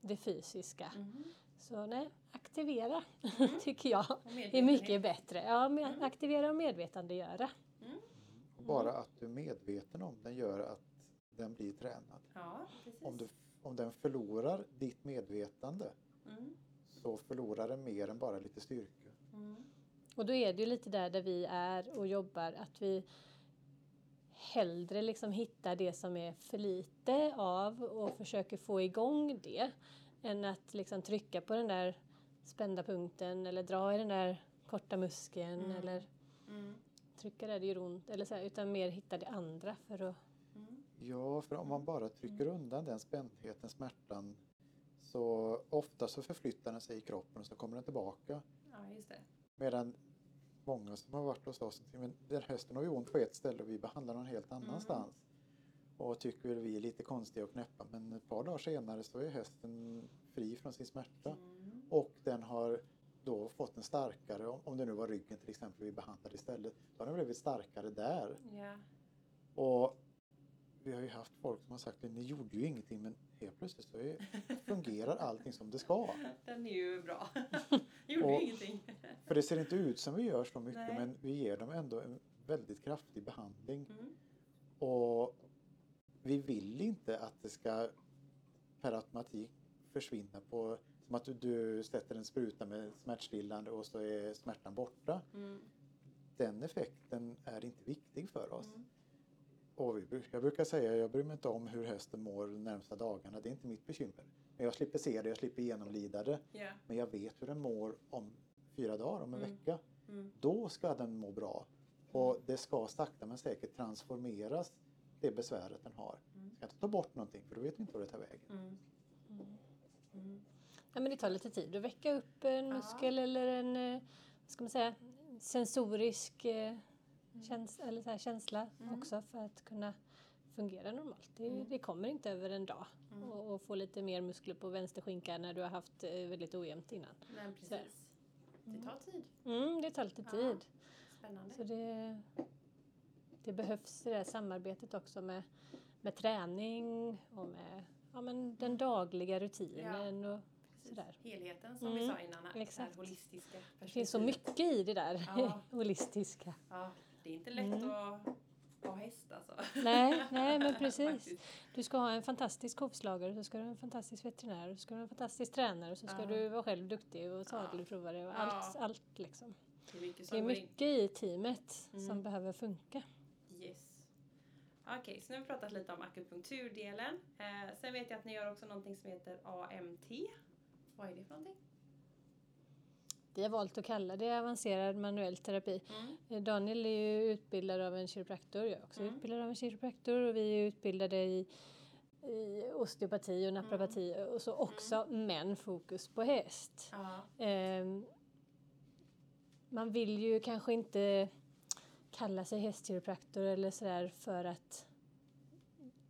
det fysiska. Mm. Så nej, aktivera Mm. tycker jag är mycket bättre. Ja, med, Mm. aktivera och medvetandegöra. Och bara att du är medveten om den gör att den blir tränad. Ja, precis. Om, du, om den förlorar ditt medvetande Mm. så förlorar den mer än bara lite styrka. Mm. Och då är det ju lite där, där vi är och jobbar att vi hellre liksom hittar det som är för lite av och försöker få igång det än att liksom trycka på den där spända punkten eller dra i den där korta muskeln Mm. eller Mm. trycka där det gör ont eller så här, utan mer hitta det andra för att Mm. Ja, för om man bara trycker undan den spändheten, smärtan så ofta så förflyttar den sig i kroppen och så kommer den tillbaka. Ja, just det. Medan många som har varit hos oss, men den hästen har ju ont på ett ställe och vi behandlar någon helt annanstans. Och tycker vi är lite konstiga och knäppa men ett par dagar senare så är hästen fri från sin smärta. Och den har då fått en starkare, om, det nu var ryggen till exempel vi behandlade istället, då har den blivit starkare där. Ja. Och vi har ju haft folk som har sagt att ni gjorde ju ingenting men helt plötsligt så är, fungerar allting som det ska. Den är ju bra. Gjorde Och- ingenting. För det ser inte ut som vi gör så mycket Nej. men vi ger dem ändå en väldigt kraftig behandling. Mm. Och vi vill inte att det ska per automatik försvinna på som att du, du sätter en spruta med smärtstillande och så är smärtan borta. Mm. Den effekten är inte viktig för oss. Mm. Och vi, jag brukar säga, jag bryr mig inte om hur hästen mår de närmsta dagarna, det är inte mitt bekymmer. Men jag slipper se det, jag slipper genomlida det. Ja. Men jag vet hur den mår om fyra dagar, om en Mm. vecka. Mm. Då ska den må bra. Och det ska sakta men säkert transformeras, det besväret den har. Mm. Ska inte ta bort någonting för då vet vi inte vad det tar vägen. Mm. Mm. Ja, men det tar lite tid att väcka upp en Ja. muskel eller en eh, vad ska man säga, sensorisk eh, käns eller så här, känsla Mm. också för att kunna fungera normalt. Det, Mm. det kommer inte över en dag Mm. och, och få lite mer muskler på vänster skinka när du har haft eh, väldigt ojämnt innan. Men precis. Det tar tid. Mm, det tar lite Ja. tid. Spännande. Så det, det behövs det där samarbetet också med, med träning och med ja, men den dagliga rutinen. Och Precis. Sådär. Helheten som vi Mm, sa innan. Det exakt. holistiska det finns så mycket i det där Ja. holistiska. Ja, det är inte lätt Mm. att ha häst alltså. Nej, nej men precis. Du ska ha en fantastisk hovslagare, så ska du ha en fantastisk veterinär, så ska du ha en fantastisk tränare, så ska Ja. du vara själv duktig och sadelprovare och allt, allt liksom. Det är mycket Det är mycket i teamet Mm. som behöver funka. Yes. Okej, så nu har vi pratat lite om akupunkturdelen. Eh, sen vet jag att ni gör också någonting som heter AMT. Vad är det för någonting? Vi har valt att kalla det avancerad manuell terapi. Mm. Daniel är ju utbildad av en kiropraktor, jag är också Mm. utbildad av en kiropraktor och vi är utbildade i, i osteopati och naprapati Mm. och så också, men fokus på häst. Ehm, man vill ju kanske inte kalla sig hästkiropraktor eller sådär för att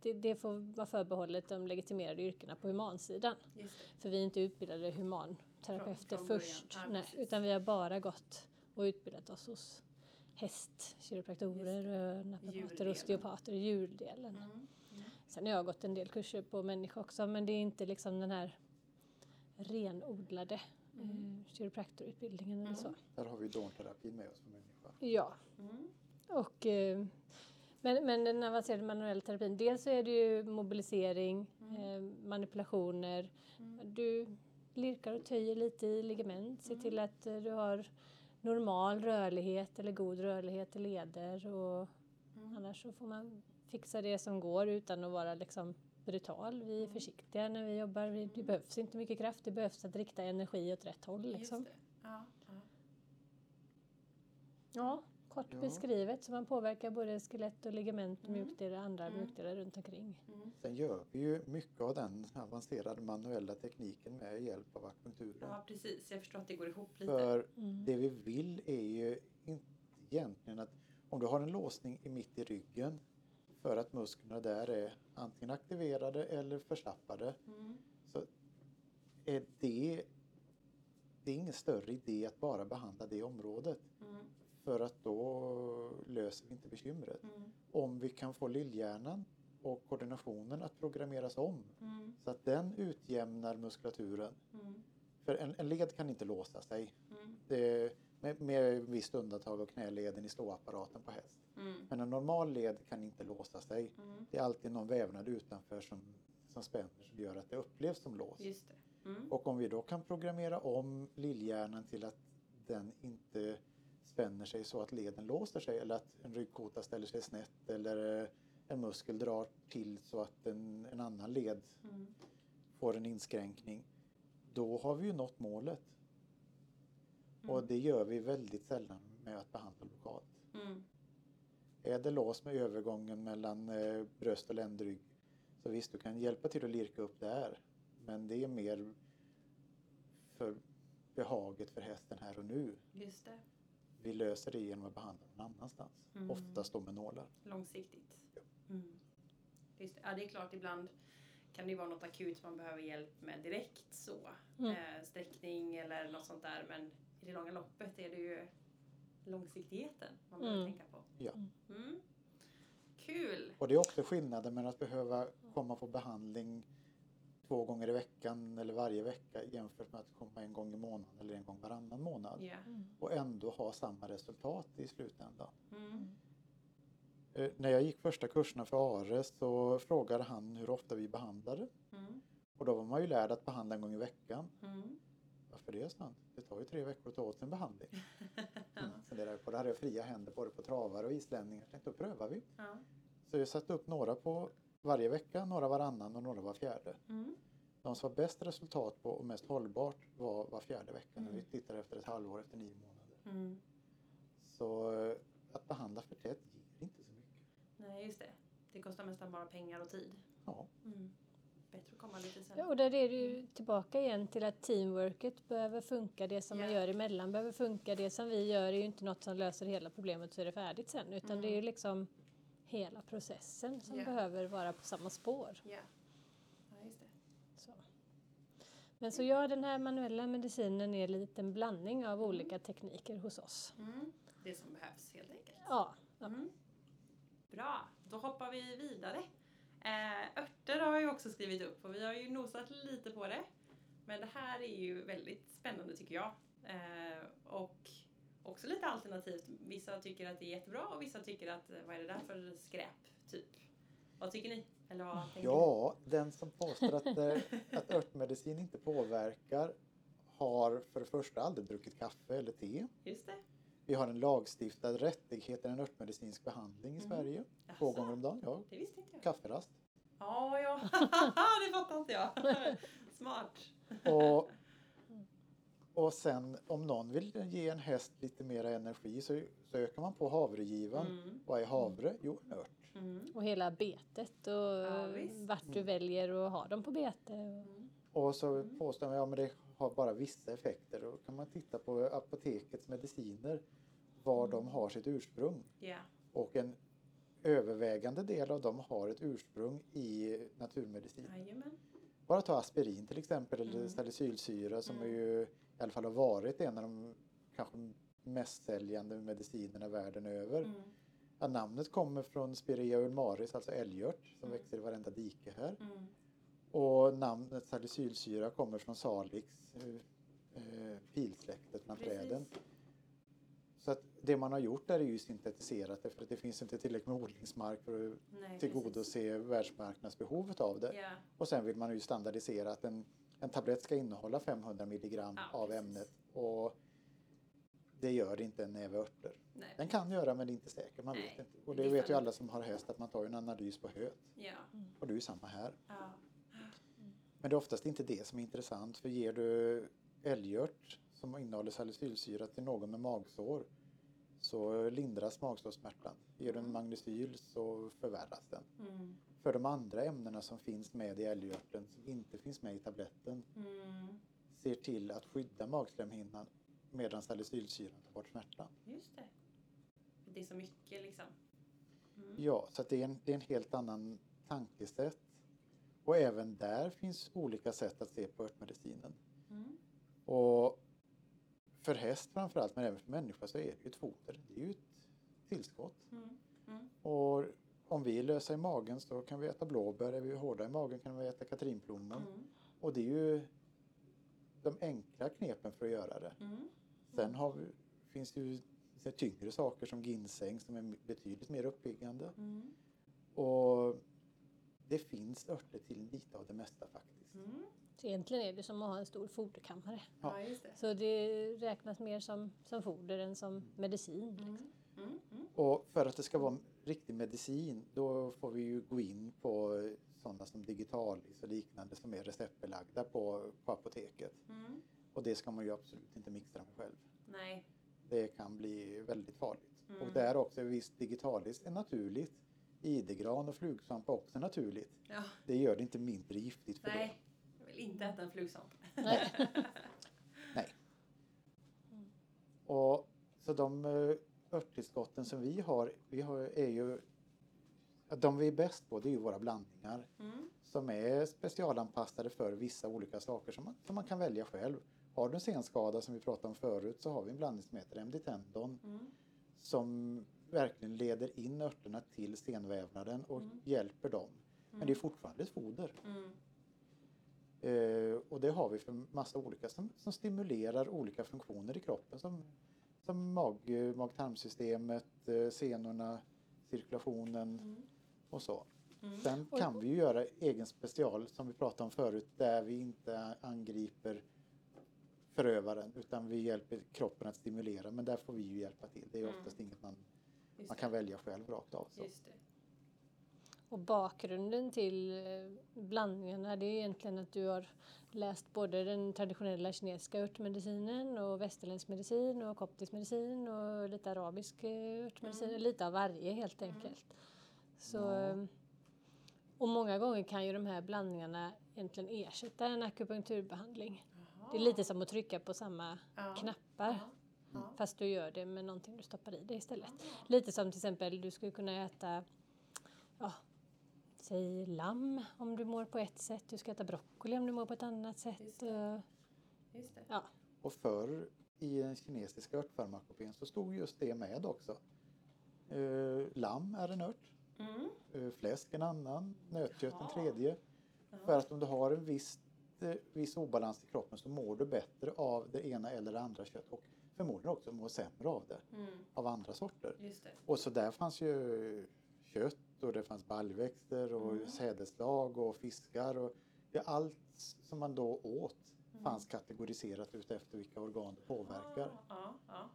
det, det får vara förbehållet de legitimerade yrkena på humansidan. För vi är inte utbildade humanterapeuter Från- från först. Ja, nej, utan vi har bara gått och utbildat oss hos hästkiropraktorer, naprapater, osteopater, djurdelen. Mm. Mm. Sen har jag gått en del kurser på människa också men det är inte liksom den här renodlade Mm. eh, kiropraktorutbildningen eller så. Där har vi donterapin med oss för människa. Ja, Mm. och eh, men, men den avancerade manuella terapin, dels så är det ju mobilisering, eh, manipulationer, Mm. du lirkar och töjer lite i ligament, se till att eh, du har normal rörlighet eller god rörlighet i leder och Mm. annars så får man fixa det som går utan att vara liksom brutal. Vi är Mm. försiktiga när vi jobbar, Vi- det behövs inte mycket kraft, det behövs att rikta energi åt rätt håll. Liksom. Just det. Ja, ja. Ja, kort Ja. beskrivet så man påverkar både skelett och ligament och Mm. mjukdelar och andra Mm. mjukdelar runt omkring. Mm. Sen gör vi ju mycket av den avancerade manuella tekniken med hjälp av akupunkturen. ja, precis. Jag förstår att det går ihop lite. För Mm. det vi vill är ju inte egentligen att om du har en låsning i mitt i ryggen för att musklerna där är antingen aktiverade eller förslappade Mm. så är det, det är ingen större idé att bara behandla det området Mm. För att då löser vi inte bekymret. Mm. Om vi kan få lillhjärnan och koordinationen att programmeras om Mm. så att den utjämnar muskulaturen. Mm. För en, en led kan inte låsa sig. Mm. Det, med, med visst undantag av knäleden i ståapparaten på häst. Mm. Men en normal led kan inte låsa sig. Mm. Det är alltid någon vävnad utanför som, som spänner som gör att det upplevs som lås. Och om vi då kan programmera om lillhjärnan till att den inte spänner sig så att leden låser sig eller att en ryggkota ställer sig snett eller eh, en muskel drar till så att en, en annan led Mm. får en inskränkning. Då har vi ju nått målet. Mm. Och det gör vi väldigt sällan med att behandla lokalt. Mm. Är det lås med övergången mellan eh, bröst och ländrygg så visst, du kan hjälpa till att lirka upp där. Men det är mer för behaget för hästen här och nu. Just det. Vi löser det genom att behandla någon annanstans. Mm. Oftast då med nålar. Långsiktigt. Ja. Mm. Just. Ja, det är klart ibland kan det vara något akut man behöver hjälp med direkt så. Mm. Eh, sträckning eller något sånt där. Men i det långa loppet är det ju långsiktigheten man behöver Mm. tänka på. Ja. Mm. Kul! Och det är också skillnaden med att behöva komma på behandling två gånger i veckan eller varje vecka jämfört med att komma en gång i månaden eller en gång varannan månad Ja. och ändå ha samma resultat i slutändan. Mm. Eh, När jag gick första kurserna för ARE så frågade han hur ofta vi behandlade Mm. och då var man ju lärd att behandla en gång i veckan. Mm. Varför det? sa han. Det tar ju tre veckor att ta åt en behandling. Mm. På det, hade jag fria händer både på travare och islänningar. Jag tänkte då prövar vi. Ja. Så jag satte upp några på varje vecka, några varannan och några var fjärde. Mm. De som var bäst resultat på och mest hållbart var var fjärde vecka när vi Mm. tittade efter ett halvår efter nio månader. Mm. Så eh, att behandla för tätt ger inte så mycket. Nej, just det. Det kostar nästan bara pengar och tid. Ja, Mm. Bättre att komma lite Ja, senare. och där är det ju tillbaka igen till att teamworket behöver funka. Det som man Ja. gör emellan behöver funka. Det som vi gör är ju inte något som löser hela problemet så är det färdigt sen. Utan det är ju liksom hela processen som Ja. behöver vara på samma spår. Ja. ja, just det. Så. Men så ja, den här manuella medicinen är en liten blandning av olika tekniker hos oss. Mm. Det som behövs helt enkelt. Ja, Mm. Bra, då hoppar vi vidare. Eh, örter har jag också skrivit upp och vi har ju nosat lite på det. Men det här är ju väldigt spännande tycker jag. Eh, och också lite alternativt. Vissa tycker att det är jättebra och vissa tycker att vad är det där för skräp, typ. Vad tycker ni? Eller vad tänker ni? ja den som påstår att, eh, att örtmedicin inte påverkar har för det första aldrig druckit kaffe eller te. Just det. Vi har en lagstiftad rättighet till en örtmedicinsk behandling i Mhm. Sverige. Två Jaså? gånger om dagen. Ja, Det visste inte jag. kafferast. Ja, ja. det fattar inte jag. Smart. Och, och sen om någon vill ge en häst lite mer energi så, så ökar man på havregivaren. Mm. Vad är havre? Jo, en ört. Mm. och hela betet och Ja, vart du väljer att ha dem på bete. Och, Mm. Och så Mm. påstår man att ja, men det har bara vissa effekter. Då kan man titta på apotekets mediciner, var de Mm. har sitt ursprung. Ja. Och en övervägande del av dem har ett ursprung i naturmedicin. Jajamän. Bara ta aspirin till exempel eller Mm. salicylsyra som Mm. är ju i alla fall har varit en av de kanske mest säljande medicinerna världen över. Mm. Ja, namnet kommer från Spirea ulmaris, alltså älgört som Mm. växer i varenda dike här. Mm. Och namnet salicylsyra kommer från salix, eh, eh, pilsläktet bland träden. Precis. Så att det man har gjort där är ju syntetiserat det för att det finns inte tillräckligt med odlingsmark för att Nej, tillgodose världsmarknadsbehovet av det. precis. Ja. Och sen vill man ju standardisera att en, en tablett ska innehålla 500 milligram Ja, av precis. ämnet. Och det gör inte en näve örter. Nej. Den kan göra men det är inte säkert, man Nej, vet inte. Och det det vet ju alla som har häst att man tar en analys på höet. Ja. Och det är ju samma här. Ja. Men det är oftast inte det som är intressant för ger du älgört som innehåller salicylsyra till någon med magsår så lindras magsårssmärtan. Ger du en magnesyl så förvärras den. Mm. För de andra ämnena som finns med i älgörten som inte finns med i tabletten Mm. ser till att skydda magslemhinnan medan salicylsyran tar bort smärtan. Just det. Det är så mycket liksom. Mm. Ja, så det, är en, det är en helt annan tankesätt. Och även där finns olika sätt att se på örtmedicinen. Mm. Och för häst framförallt, men även för människa så är det ju ett foder. Det är ju ett tillskott. Mm. Mm. Och om vi är lösa i magen så kan vi äta blåbär. Är vi hårda i magen kan vi äta katrinplommon. Mm. Och det är ju de enkla knepen för att göra det. Mm. Sen har vi, finns det ju tyngre saker som ginseng som är betydligt mer uppiggande. Mm. Och det finns örter till lite av det mesta faktiskt. Mm. så egentligen är det som att ha en stor foderkammare. Ja, just det. Så det räknas mer som, som foder än som medicin. Liksom. Mm. Mm. Mm. Och för att det ska vara riktig medicin då får vi ju gå in på sådana som Digitalis och liknande som är receptbelagda på, på apoteket. Mm. Och det ska man ju absolut inte mixtra med själv. Nej. Det kan bli väldigt farligt. Mm. Och där också, visst Digitalis är naturligt. Idegran och flugsvamp är också naturligt. Ja. Det gör det inte mindre giftigt för det. Nej. Jag vill inte äta en flugsvamp. Nej. Nej. Och så de eh, örttillskotten som vi har, vi har är ju De vi är bäst på det är ju våra blandningar Mm. som är specialanpassade för vissa olika saker som man, som man kan välja själv. Har du en senskada som vi pratade om förut så har vi en blandning som heter MD Tendon Mm. som verkligen leder in örterna till senvävnaden och Mm. hjälper dem. Men det är fortfarande ett foder. Mm. Eh, och det har vi för massa olika som, som stimulerar olika funktioner i kroppen som mag, eh, mag-tarmsystemet, eh, senorna, cirkulationen Mm. och så. Mm. Sen kan vi ju göra egen special som vi pratade om förut där vi inte angriper förövaren utan vi hjälper kroppen att stimulera men där får vi ju hjälpa till. Det är Mm. oftast inget man, man kan välja själv rakt av. Så. Just det. Och bakgrunden till eh, blandningarna det är egentligen att du har läst både den traditionella kinesiska örtmedicinen och västerländsk medicin och koptisk medicin och lite arabisk eh, örtmedicin, Mm. lite av varje helt enkelt. Så, Ja. eh, Och många gånger kan ju de här blandningarna egentligen ersätta en akupunkturbehandling. Det är lite som att trycka på samma Ja. knappar. Ja. fast du gör det med någonting du stoppar i dig istället. Lite som till exempel du skulle kunna äta, ja, säg lamm om du mår på ett sätt. Du ska äta broccoli om du mår på ett annat sätt. Just det. Eh, Just det. Ja, Och förr i den kinesiska örtfarmakopén så stod just det med också. Eh, lamm är en ört, Mm. eh, fläsk en annan, nötkött en Jaha. tredje. För att om du har en viss, eh, viss obalans i kroppen så mår du bättre av det ena eller det andra kött och förmodligen också mår sämre av det, Mm. av andra sorter. Just det. Och så där fanns ju kött och det fanns baljväxter och Mm. sädeslag och fiskar och ja, allt som man då åt Mm. fanns kategoriserat utefter vilka organ det påverkar. Ja, ja.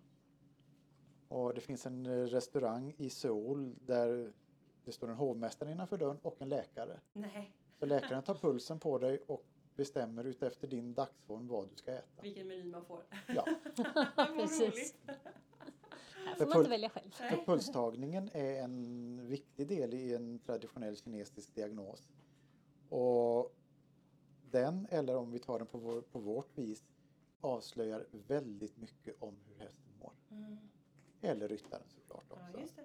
Och det finns en eh, restaurang i Seoul där det står en hovmästare innanför dörren och en läkare. Nej, Så läkaren tar pulsen på dig och bestämmer utefter din dagsform vad du ska äta. vilken meny man får. Ja, Precis. Här får För man inte välja själv. för pulstagningen är en viktig del i en traditionell kinesisk diagnos. Och den, eller om vi tar den på, vår, på vårt vis, avslöjar väldigt mycket om hur hästen mår. Mm. Eller ryttaren såklart också. Ja, just det.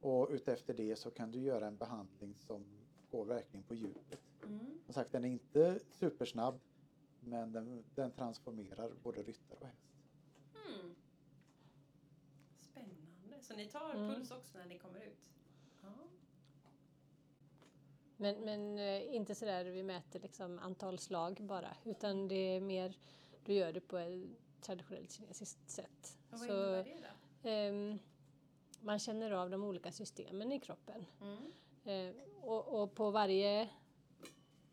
Och utefter det så kan du göra en behandling som går verkligen på djupet. Mm. Som sagt, den är inte supersnabb men den, den transformerar både ryttare och häst. Mm. Så ni tar Mm. puls också när ni kommer ut? Ja. Men, men eh, inte sådär vi mäter liksom antal slag bara utan det är mer, du gör det på ett traditionellt kinesiskt sätt. Och vad Så, innebär det då? ehm, man känner av de olika systemen i kroppen. Mm. Eh, och, och på varje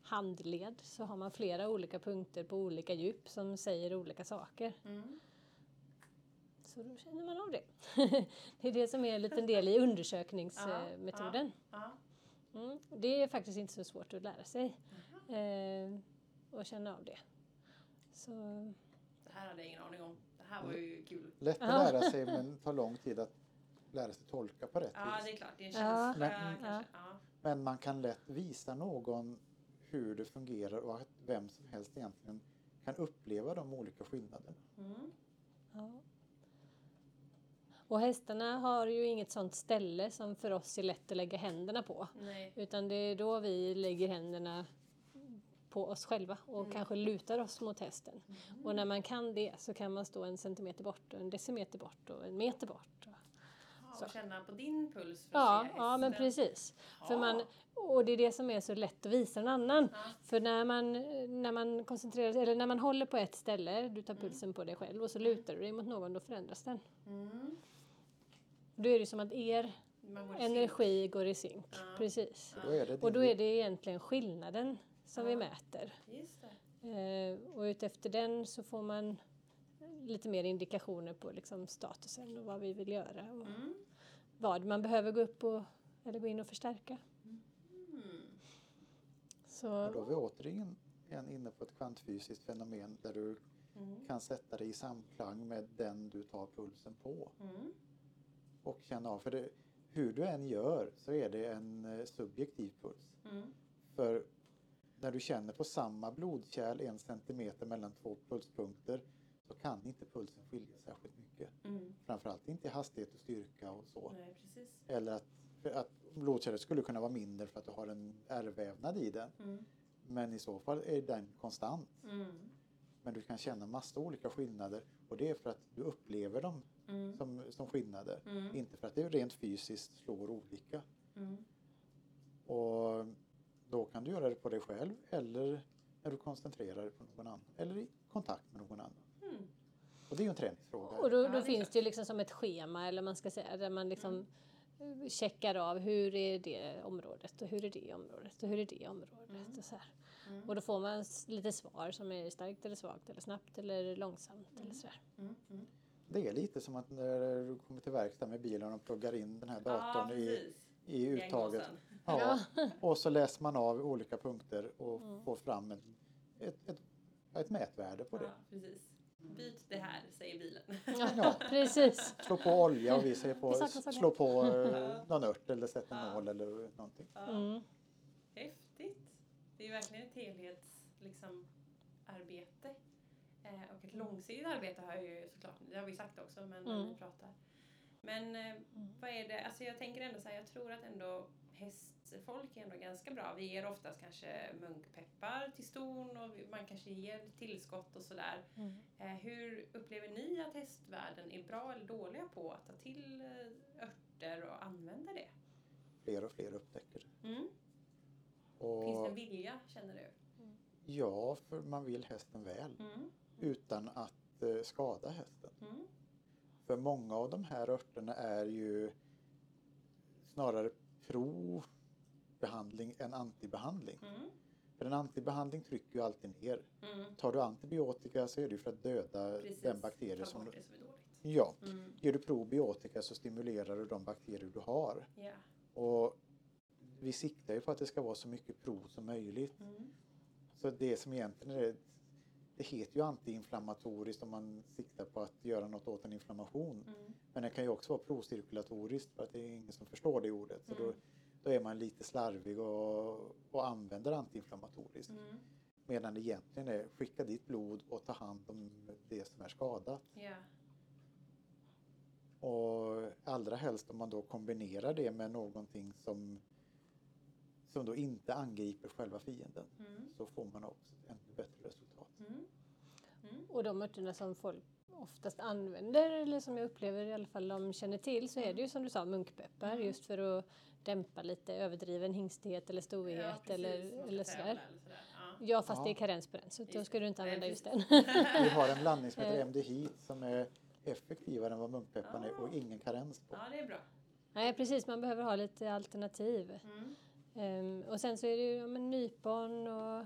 handled så har man flera olika punkter på olika djup som säger olika saker. Mm. Så då känner man av det. det är det som är en liten del i undersökningsmetoden. Ja. Mm. Det är faktiskt inte så svårt att lära sig eh, och känna av det. Så, Det här hade jag ingen aning om. Det här var ju kul. Lätt att Ja. lära sig men tar lång tid att lära sig tolka på rätt Ja, det vis. är klart. Det är en Ja. känsla Men- kanske. Ja. Men man kan lätt visa någon hur det fungerar och att vem som helst egentligen kan uppleva de olika skillnaderna. Mm. ja. Och hästarna har ju inget sånt ställe som för oss är lätt att lägga händerna på. Nej. Utan det är då vi lägger händerna på oss själva och Mm. kanske lutar oss mot hästen. Och när man kan det så kan man stå en centimeter bort och en decimeter bort och en meter bort. Ja, och känna på din puls för Ja, att se ja men hästen. precis. För Ja. man, och det är det som är så lätt att visa en annan. Ja. För när man, när man koncentrerar eller när man håller på ett ställe, du tar Mm. pulsen på dig själv och så lutar du dig mot någon, då förändras den. Då är det som att er energi går i synk. Ja. Precis. Då är det Och då är det egentligen skillnaden som vi Ja. mäter. Just det. Eh, och utefter den så får man lite mer indikationer på liksom statusen och vad vi vill göra och Mm. vad man behöver gå upp och, eller gå in och förstärka. Mm. Så, Och då är vi återigen igen inne på ett kvantfysiskt fenomen där du Mm. kan sätta dig i samklang med den du tar pulsen på Mm. Och känna av. För det, hur du än gör så är det en eh, subjektiv puls. Mm. För när du känner på samma blodkärl en centimeter mellan två pulspunkter så kan inte pulsen skilja särskilt mycket. Mm. Framförallt inte i hastighet och styrka och så. Nej. Eller att att blodkärlet skulle kunna vara mindre för att du har en ärrvävnad i den. Mm. Men i så fall är den konstant. Mm. Men du kan känna massa olika skillnader och det är för att du upplever dem Mm. som, som skillnader. Mm. Inte för att det rent fysiskt slår olika. Mm. Och då kan du göra det på dig själv eller när du koncentrerar dig på någon annan eller i kontakt med någon annan. Mm. Och det är ju en träningsfråga. Och då, Ja, det då finns det ju liksom som ett schema eller man ska säga där man liksom eh, checkar av hur är det området och hur är det området och hur är det området. Mm. Och, så här. Mm. och då får man lite svar som är starkt eller svagt eller snabbt eller långsamt eller sådär. Mm. Det är lite som att när du kommer till verkstad med bilen och pluggar in den här Ja, datorn i, precis. i uttaget. Ja. Och så läser man av olika punkter och Mm. får fram ett, ett, ett, ett mätvärde på det. Ja, precis. Byt det här, säger bilen. Ja, precis. Slå på olja och vi säger på slå på eh, Ja. någon ört eller sätt en Ja. nål eller någonting. Ja. Mm. Häftigt. Det är verkligen ett helhets liksom, arbete. Eh, och ett långsiktigt arbete har jag ju såklart, det har vi sagt också men när Mm. vi pratar. Men eh, vad är det, alltså jag tänker ändå så här, jag tror att ändå hästfolk är ändå ganska bra. Vi ger oftast kanske munkpeppar till ston och man kanske ger tillskott och sådär. Mm. Eh, hur upplever ni att hästvärlden är bra eller dåliga på att ta till eh, örter och använda det? Fler och fler upptäcker det. Mm. Finns det Och en vilja, känner du? ja, för man vill hästen väl Mm. Utan att eh, skada hästen. Mm. För många av de här örterna är ju snarare pro-behandling än antibehandling. Mm. För en antibehandling trycker ju alltid ner. Mm. Tar du antibiotika så är det för att döda Precis. den bakterie som... det som är dåligt. Ja, Mm. ger du probiotika så stimulerar du de bakterier du har. Ja. Och vi siktar ju på att det ska vara så mycket pro som möjligt. Mm. Så det som egentligen är det heter ju antiinflammatoriskt om man siktar på att göra något åt en inflammation. Mm. Men det kan ju också vara procirkulatoriskt för att det är ingen som förstår det ordet. Så då, Mm. då är man lite slarvig och, och använder antiinflammatoriskt. Mm. Medan det egentligen är skicka dit blod och ta hand om det som är skadat. Ja. Och allra helst om man då kombinerar det med någonting som, som då inte angriper själva fienden. Mm. Så får man också ett ännu bättre resultat. Mm. Mm. Och de örterna som folk oftast använder, eller som jag upplever i alla fall de känner till, så är det ju som du sa munkpeppar Mm. just för att dämpa lite överdriven hingstighet eller stovighet Ja, eller, precis. Eller sådär. eller sådär. Ja. Ja, fast Ja. det är karens på den, så då ska du inte använda just den. Vi har en blandning som heter. MD-HEAT som är effektivare än vad munkpepparn är och Ah. ingen karens på. ja, det är bra. Nej, precis, man behöver ha lite alternativ. Mm. Ehm, och sen så är det ju ja, men nypon och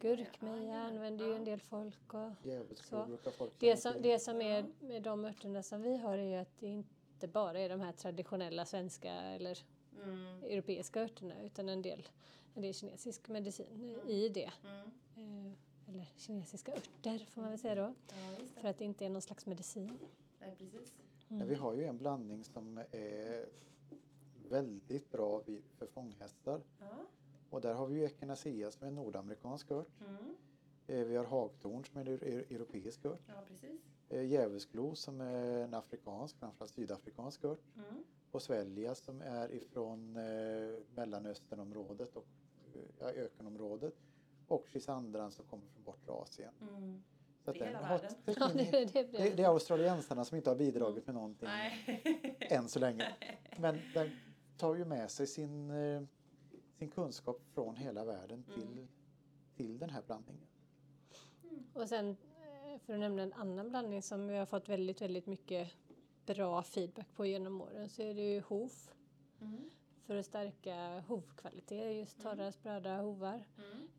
gurkmeja använder ju en del folk. Och Så. det, som, det som är med de örterna som vi har är ju att det inte bara är de här traditionella svenska eller Mm. europeiska örterna utan en del, en del kinesisk medicin i det. Mm. Eh, eller kinesiska örter får man väl säga då. Ja, just För att det inte är någon slags medicin. Nej, precis. Ja, vi har ju en blandning som är väldigt bra vid- för fånghästar. Ja. Och där har vi ju Echinacea som är en nordamerikansk ört. Mm. Eh, Vi har hagtorn som är en eu- europeisk ört. ja, precis. Eh, Djävulsklo som är en afrikansk, framförallt sydafrikansk ört. Mm. Och Svelja som är ifrån eh, Mellanösternområdet och ja, ökenområdet. Och Chisandran som kommer från bortre Asien. Mm. Så Det är hela världen. det, det, det, det är australiensarna som inte har bidragit med någonting Nej. än så länge. Men den tar ju med sig sin, eh, sin kunskap från hela världen till, Mm. till den här blandningen. Och sen eh, för att nämna en annan blandning som vi har fått väldigt, väldigt mycket bra feedback på genom åren så är det ju HOF Mm. för att stärka hovkvalitet, just torra spröda hovar.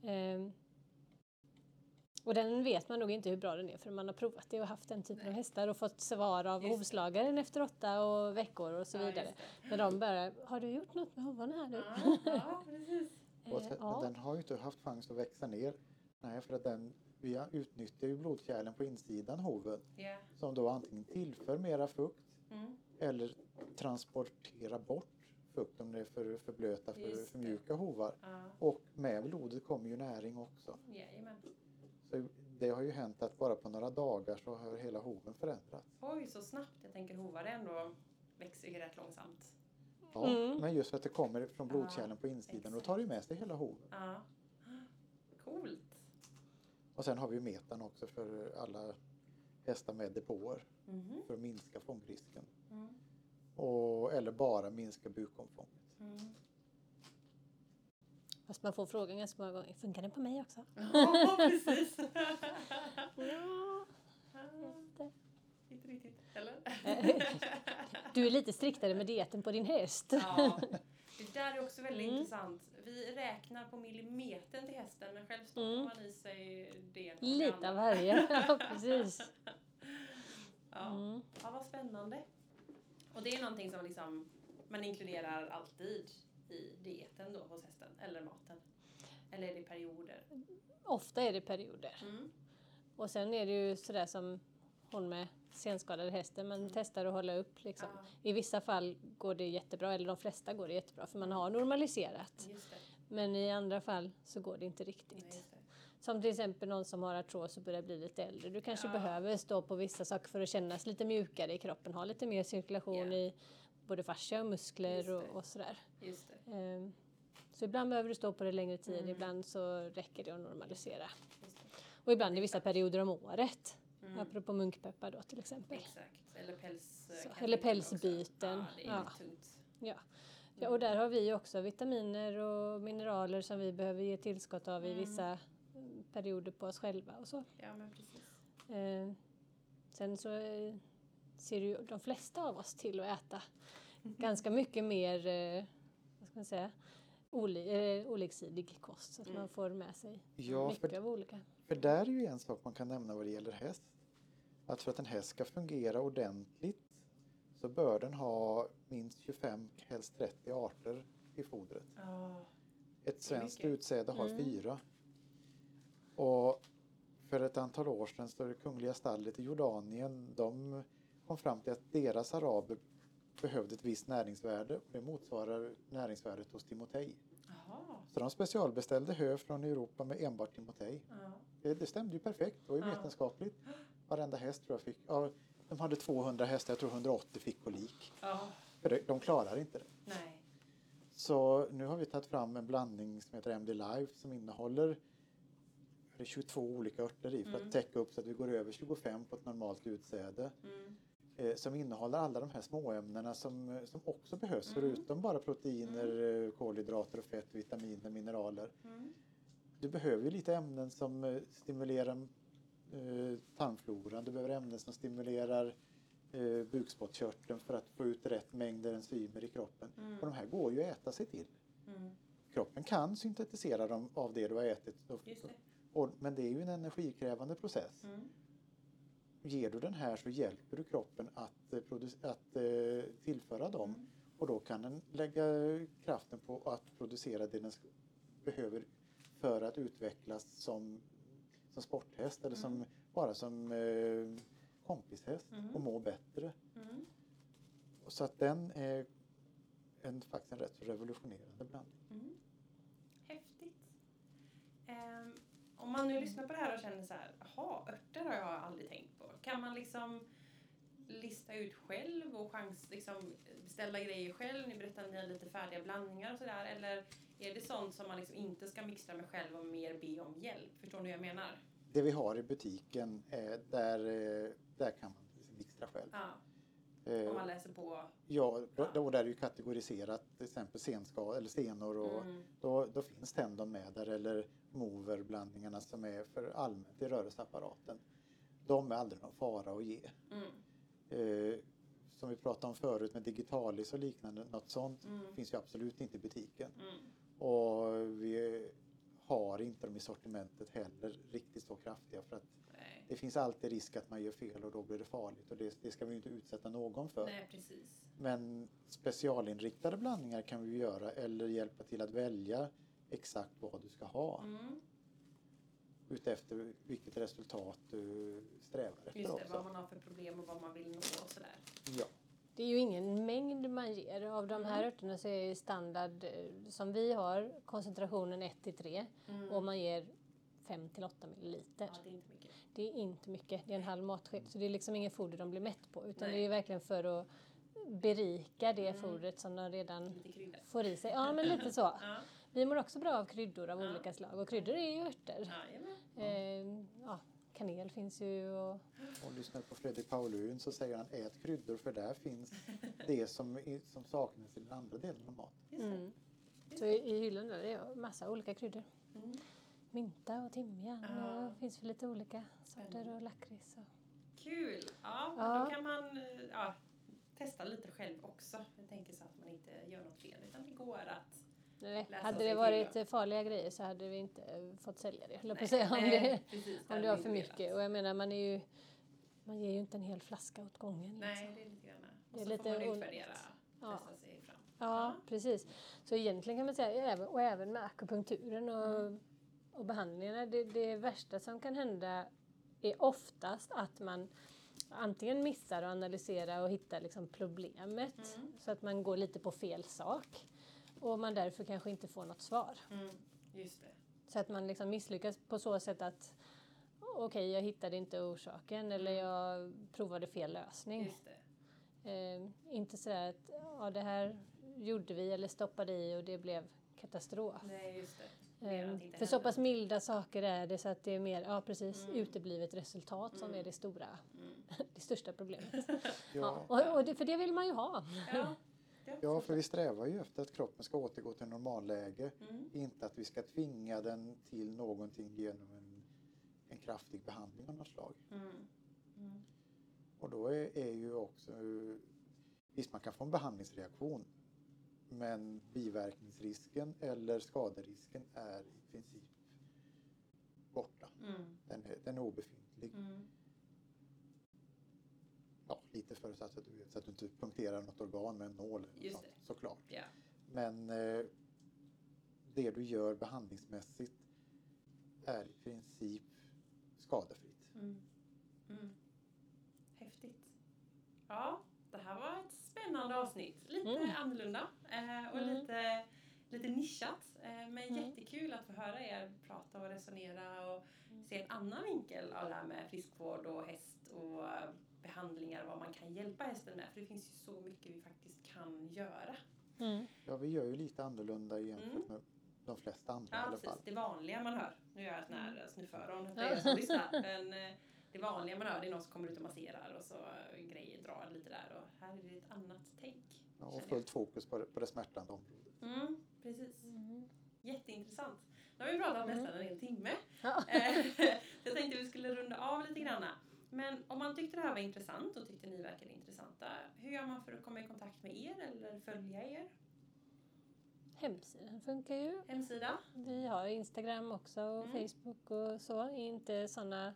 Mm. Och den vet man nog inte hur bra den är för man har provat det och haft den typen av Nej. hästar och fått svar av Just hovslagaren efter åtta och veckor och så Ja, vidare. När de bara, har du gjort något med hovarna här nu? Ja, ja, precis. Och Eh, sen, ja. Den har ju inte haft chans att växa ner. Nej, för att den, vi utnyttjar ju blodkärlen på insidan hoven Ja. som då antingen tillför mera fukt Mm. eller transporterar bort fukt om det är för, för blöta, för, för mjuka hovar. Ja. Och med blodet kommer ju näring också. Jajamän. Så det har ju hänt att bara på några dagar så har hela hoven förändrats. Oj, så snabbt. Jag tänker hovar ändå växer ju rätt långsamt. Ja, Mm. men just för att det kommer från blodkärlen på insidan och exakt. tar ju med sig hela hoven. Ja. Coolt. Och sen har vi ju metan också för alla hästar med depåer Mhm. för att minska fångrisken. Mm. Och, eller bara minska bukomfånget. Mm. Fast man får frågan ganska många gånger, funkar den på mig också? Ja, precis. Ja, Inte riktigt. Eller? Du är lite striktare med dieten på din häst. Ja, det där är också väldigt Mm. intressant. Vi räknar på millimetern till hästen men själv stoppar Mm. man i sig det Lite av varje. Ja, precis. Ja. Mm. ja, vad spännande. Och det är någonting som liksom man inkluderar alltid i dieten då hos hästen, eller maten. Eller är det perioder? Ofta är det perioder. Mm. Och sen är det ju sådär som hon med senskadade hästen, man testar att hålla upp liksom. Ja, I vissa fall går det jättebra, eller de flesta går det jättebra för man har normaliserat. Men i andra fall så går det inte Nej, riktigt. just det. Som till exempel någon som har artros och börjar bli lite äldre. Du kanske Ja. behöver stå på vissa saker för att kännas lite mjukare i kroppen, ha lite mer cirkulation Ja. i både fascia och muskler och, och sådär. Ehm, Så ibland behöver du stå på det längre tid, Mm. ibland så räcker det att normalisera. Det. Och ibland i vissa perioder om året. Mm. Apropå munkpeppar då till exempel. Exakt. Eller päls... Så, kan eller också. pälsbyten. Ja, det är Ja. tungt. Ja. Ja, och där har vi också vitaminer och mineraler som vi behöver ge tillskott av i Mm. vissa mm, perioder på oss själva och så. Ja, men precis. Eh, sen så eh, ser ju de flesta av oss till att äta ganska mycket mer, eh, vad ska man säga, oli, eh, oliksidig kost så att Mm. man får med sig Ja, mycket för, av olika. för där är ju en sak man kan nämna vad det gäller häst. Att för att en häst ska fungera ordentligt så bör den ha minst 25, helst 30 arter i fodret. Ja. Ett svenskt utsäde har Mm. fyra. Och för ett antal år sedan så det kungliga stallet i Jordanien, de kom fram till att deras araber behövde ett visst näringsvärde och det motsvarar näringsvärdet hos Timotej. Så de specialbeställde hö från Europa med enbart Timotej. Ja. Det, det stämde ju perfekt, det var ju Ja. vetenskapligt. Varenda häst tror jag fick, ja, de hade 200 hästar, jag tror 180 fick kolik. Ja. För de klarar inte det. Nej. Så nu har vi tagit fram en blandning som heter MD Life som innehåller det är 22 olika örter i för Mm. att täcka upp så att vi går över 25 på ett normalt utsäde. Mm. Eh, som innehåller alla de här småämnena som, eh, som också behövs Mm. förutom bara proteiner, eh, kolhydrater och fett, vitaminer, mineraler. Mm. Du behöver ju lite ämnen som eh, stimulerar eh, tarmfloran. Du behöver ämnen som stimulerar eh, bukspottkörteln för att få ut rätt mängder enzymer i kroppen. Mm. Och de här går ju att äta sig till. Mm. Kroppen kan syntetisera dem av det du har ätit. Och, det. och, men det är ju en energikrävande process. Mm. Ger du den här så hjälper du kroppen att, eh, att eh, tillföra dem. Mm. Och då kan den lägga kraften på att producera det den behöver för att utvecklas som, som sporthäst eller som, Mm. bara som eh, kompishäst Mm. och må bättre. Mm. Så att den är en, faktiskt en rätt så revolutionerande blandning. Mm. Häftigt. Ehm, om man nu lyssnar på det här och känner så här, jaha, örter har jag aldrig tänkt. Kan man liksom lista ut själv och chans, liksom, beställa grejer själv? Ni berättade att ni har lite färdiga blandningar och sådär. Eller är det sånt som man liksom inte ska mixtra med själv och mer be om hjälp? Förstår ni hur jag menar? Det vi har i butiken, eh, där, eh, där kan man mixtra själv. Ja, Eh, om man läser på. Ja, då, där är ju kategoriserat till exempel senskal eller senor och Mm. då, då finns tendon med där eller moverblandningarna som är för allmänt i rörelseapparaten. De är aldrig någon fara att ge. Mm. Eh, som vi pratade om förut med digitalis och liknande, något sånt Mm. finns ju absolut inte i butiken. Mm. Och vi har inte dem i sortimentet heller riktigt så kraftiga för att Nej. det finns alltid risk att man gör fel och då blir det farligt och det, det ska vi inte utsätta någon för. Nej, precis. Men specialinriktade blandningar kan vi göra eller hjälpa till att välja exakt vad du ska ha Mm. Utefter vilket resultat du strävar efter Just det, vad också. man har för problem och vad man vill nå och sådär. Ja. Det är ju ingen mängd man ger. Av de här örterna så är ju standard eh, som vi har koncentrationen 1 till 3 Mm. och man ger 5 till 8 milliliter. Ja, det är inte mycket. Det är inte mycket, det är en halv matsked. Så det är liksom ingen foder de blir mätt på utan Nej. det är verkligen för att berika det Mm. fodret som de redan får i sig. Ja, men lite så. Ja. Vi mår också bra av kryddor av Ja. olika slag och kryddor är ju örter. Eh, ja, kanel finns ju och Och lyssnar på Fredrik Paulun så säger han ät kryddor för där finns det som, som saknas i den andra delen av maten. Mm. Så i, i hyllan där är det massa olika kryddor. Mm. Mynta och timjan Ja. och finns väl lite olika sorter och lakrits. Och... Kul! Ja, Ja. då kan man eh, ja, testa lite själv också. Jag tänker så att man inte gör något fel utan det går att... Nej, Läsa hade det till varit då. farliga grejer så hade vi inte fått sälja det, höll på att säga. Om nej, det, precis, om det var för mycket. velat. Och jag menar, man är ju... Man ger ju inte en hel flaska åt gången. Nej, Liksom. det är lite grann. Och Det är så lite får man utvärdera, Ja. testa sig fram. Ja, precis. Så egentligen kan man säga, och även med akupunkturen och, och behandlingarna, det, det värsta som kan hända är oftast att man antingen missar att analysera och hitta liksom problemet Mm. så att man går lite på fel sak och man därför kanske inte får något svar. Mm. Just det. Så att man liksom misslyckas på så sätt att okej, jag hittade inte orsaken eller jag provade fel lösning. Just det. Eh, inte sådär att ja, det här gjorde vi eller stoppade i och det blev katastrof. Nej, just det. Eh, för så pass milda saker är det så att det är mer, ja precis, Mm. uteblivet resultat som Mm. är det stora, Mm. det största problemet. Ja, Ja, och, och det, för det vill man ju ha. Ja, är ja, för vi strävar ju efter att kroppen ska återgå till normalläge. Mm. Inte att vi ska tvinga den till någonting genom en, en kraftig behandling av något slag. Mm. Mm. Och då är, är ju också, visst man kan få en behandlingsreaktion men biverkningsrisken eller skaderisken är i princip borta. Mm. Den är, den är obefintlig. Mm. Lite förutsatt att du så att du inte punkterar något organ med en nål. Just något, det. Såklart. Ja. Men eh, det du gör behandlingsmässigt är i princip skadefritt. Mm. Mm. Häftigt. Ja, det här var ett spännande avsnitt. Lite Mm. annorlunda eh, och Mm. lite, lite nischat. Eh, men Mm. jättekul att få höra er prata och resonera och se en annan vinkel av det här med friskvård och häst och behandlingar och vad man kan hjälpa hästen med. För det finns ju så mycket vi faktiskt kan göra. Mm. Ja, vi gör ju lite annorlunda jämfört Mm. med de flesta andra i Ja, alla precis. fall. Det vanliga man hör. Nu gör jag sån här snufföron för Ja. er som lyssnar. Men eh, det vanliga man hör det är någon som kommer ut och masserar och så eh, grejer drar lite där. Och här är det ett annat tänk. Ja, och fullt fokus på det, på det smärtande området. Mm, precis. Mm. Jätteintressant. Nu har vi pratat Mm. nästan en hel timme. Ja. Eh, jag tänkte vi skulle runda av lite grann. Men om man tyckte det här var intressant och tyckte ni verkade intressanta, hur gör man för att komma i kontakt med er eller följa er? Hemsidan funkar ju. Hemsida? Vi har Instagram också och Mm. Facebook och så. Inte sådana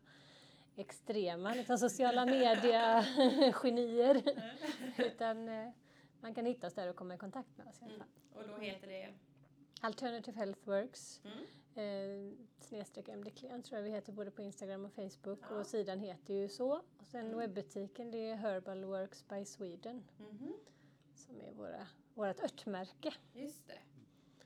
extrema liksom, sociala media-genier. Utan eh, man kan hitta oss där och komma i kontakt med oss i alla Mm. fall. Och då heter det? Alternative Health Works. Mm. Eh, snedstreck MD Klient tror jag vi heter både på Instagram och Facebook. Ja. Och sidan heter ju så. Och sen Mm. webbutiken det är Herbal Works by Sweden. Mhm. Som är våra, vårt örtmärke. Just det.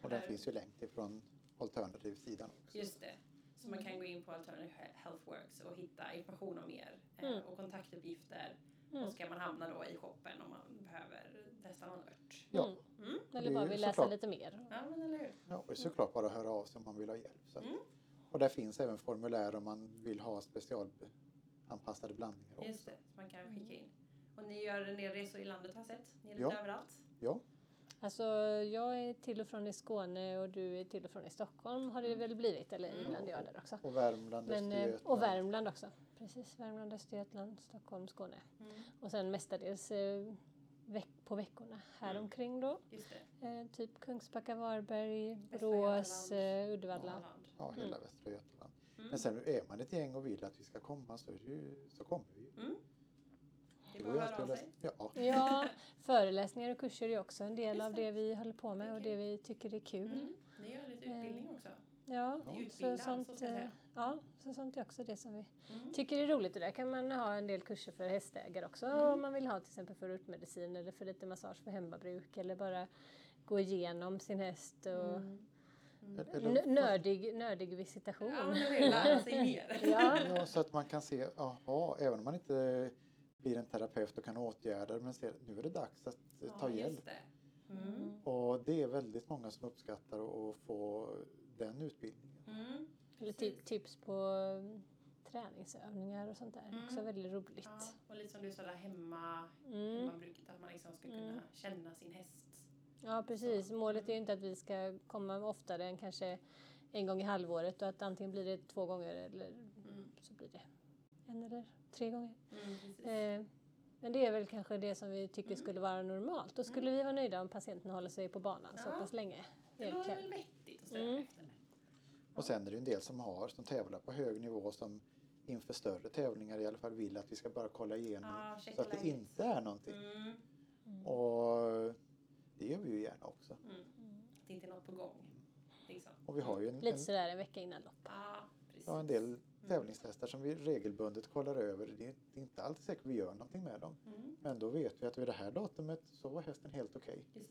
Och Där. finns ju länk till från alternativ-sidan också. Just det. Så man kan gå in på Alternative Healthworks och hitta information om er eh, Mm. och kontaktuppgifter. Mm. Och ska man hamna då i shoppen om man behöver testa någon ört. Ja, Mm. Mm. Eller bara vill läsa såklart. lite mer. Ja, men eller hur? ja, och det är såklart bara höra av sig om man vill ha hjälp. Så Mm. Och där finns även formulär om man vill ha specialanpassade blandningar också. Just det, man kan skicka in. Och ni gör en del resor i landet har jag sett. Ni är lite Ja. överallt. Ja, Alltså jag är till och från i Skåne och du är till och från i Stockholm har det väl blivit. Eller Mm. ibland är jag där också. och Värmland, Men, eh, och Värmland också. Precis, Värmland, Östergötland, Stockholm, Skåne. Mm. Och sen mestadels eh, veck- på veckorna här Mm. omkring då. Just det. Eh, typ Kungsbacka, Varberg, Borås, eh, Uddevalla. Ja, hela Mm. Västra Götaland. Mm. Men sen är man ett gäng och vill att vi ska komma så, är det ju, så kommer vi ju. Mm. Det går bara att höra av sig. Ja, Ja, föreläsningar och kurser är också en del Just av det. vi håller på med och Okej. det vi tycker är kul. Mm. Ni gör lite utbildning också. Ja, Ni så sånt, så ja, så sånt är också det som vi Mm. tycker är roligt. Och där kan man ha en del kurser för hästägare också Mm. om man vill ha till exempel för urtmedicin eller för lite massage för hemmabruk eller bara gå igenom sin häst och Mm. Mm. Nördig, nördig visitation. Ja, lära sig mer. Ja. ja, så att man kan se, ja, även om man inte blir en terapeut och kan åtgärda det men ser nu är det dags att ta Ja, just hjälp. det. Mm. Och det är väldigt många som uppskattar att få den utbildningen. Mm. Eller ti- tips på mm, träningsövningar och sånt där. Mm. Också väldigt roligt. Ja, och lite som du sa där hemma, Mm. hemmabruket, att man liksom ska kunna Mm. känna sin häst. Ja, precis. Målet är ju inte att vi ska komma oftare än kanske en gång i halvåret och att antingen blir det två gånger eller Mm. så blir det en eller tre gånger. Mm. Eh, men det är väl kanske det som vi tycker Mm. skulle vara normalt. Då skulle vi vara nöjda om patienten håller sig på banan så Ja. pass länge. det låter väl vettigt att sträva Mm. efter. Och sen är det en del som har, som tävlar på hög nivå som inför större tävlingar i alla fall vill att vi ska bara kolla igenom Ja, så att det läget. inte är någonting. Mm. Mm. Och det gör vi ju gärna också. Mm. Mm. Det är inte något på gång. Liksom. Och vi har ju en, Lite sådär en vecka innan lopp. Ja, precis. ja, en del tävlingshästar som vi regelbundet kollar över. Det är det är inte alltid säkert vi gör någonting med dem. Mm. Men då vet vi att vid det här datumet så var hästen helt okej. Det.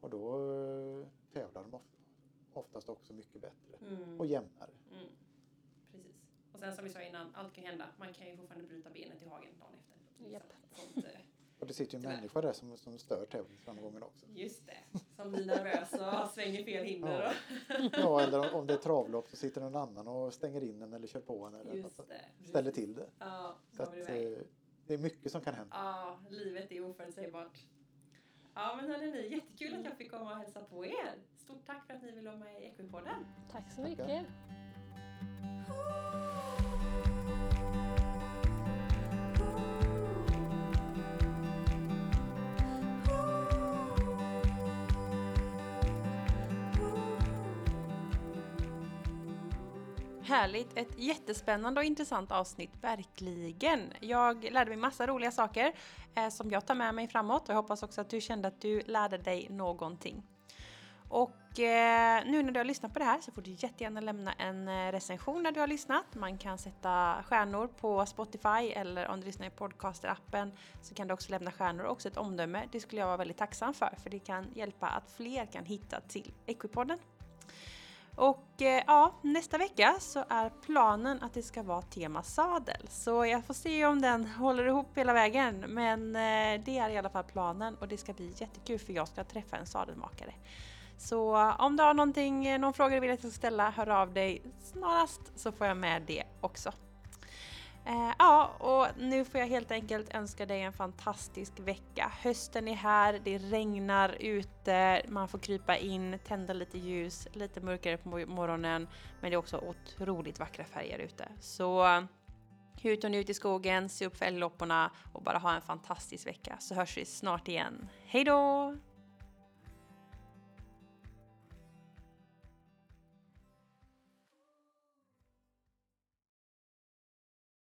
Och då eh, tävlar de of- oftast också mycket bättre Mm. och jämnare. Mm. Precis. Och sen som vi sa innan, allt kan hända. Man kan ju fortfarande bryta benet i hagen dagen efter. Liksom. Japp. Sånt, eh, Och det sitter ju en Tyvärr. människa där som, som stör tävlingsframgången också. just det. Som blir nervös och svänger fel hinder. Ja. Ja, eller om det är travlopp så sitter någon annan och stänger in den eller kör på en eller just det. ställer till det. Ja, Så att, eh, det är mycket som kan hända. Ja, livet är oförutsägbart. Ja, men hörni, jättekul att jag fick komma och hälsa på er. Stort tack för att ni ville vara med i Equipodden. Tack så Tackar. mycket. Härligt! Ett jättespännande och intressant avsnitt, verkligen. Jag lärde mig massa roliga saker eh, som jag tar med mig framåt och jag hoppas också att du kände att du lärde dig någonting. Och eh, nu när du har lyssnat på det här så får du jättegärna lämna en eh, recension när du har lyssnat. Man kan sätta stjärnor på Spotify eller om du lyssnar i podcasterappen så kan du också lämna stjärnor och också ett omdöme. Det skulle jag vara väldigt tacksam för för det kan hjälpa att fler kan hitta till Equipodden. Och eh, ja, nästa vecka så är planen att det ska vara tema sadel. Så jag får se om den håller ihop hela vägen. Men eh, det är i alla fall planen och det ska bli jättekul för jag ska träffa en sadelmakare. Så om du har någonting, eh, någon fråga du vill att jag ska ställa, hör av dig snarast så får jag med det också. Eh, ja, och nu får jag helt enkelt önska dig en fantastisk vecka. Hösten är här, det regnar ute, man får krypa in, tända lite ljus, lite mörkare på morgonen, men det är också otroligt vackra färger ute. Så ut och njut i skogen, se upp för älglopporna och bara ha en fantastisk vecka så hörs vi snart igen. Hej då!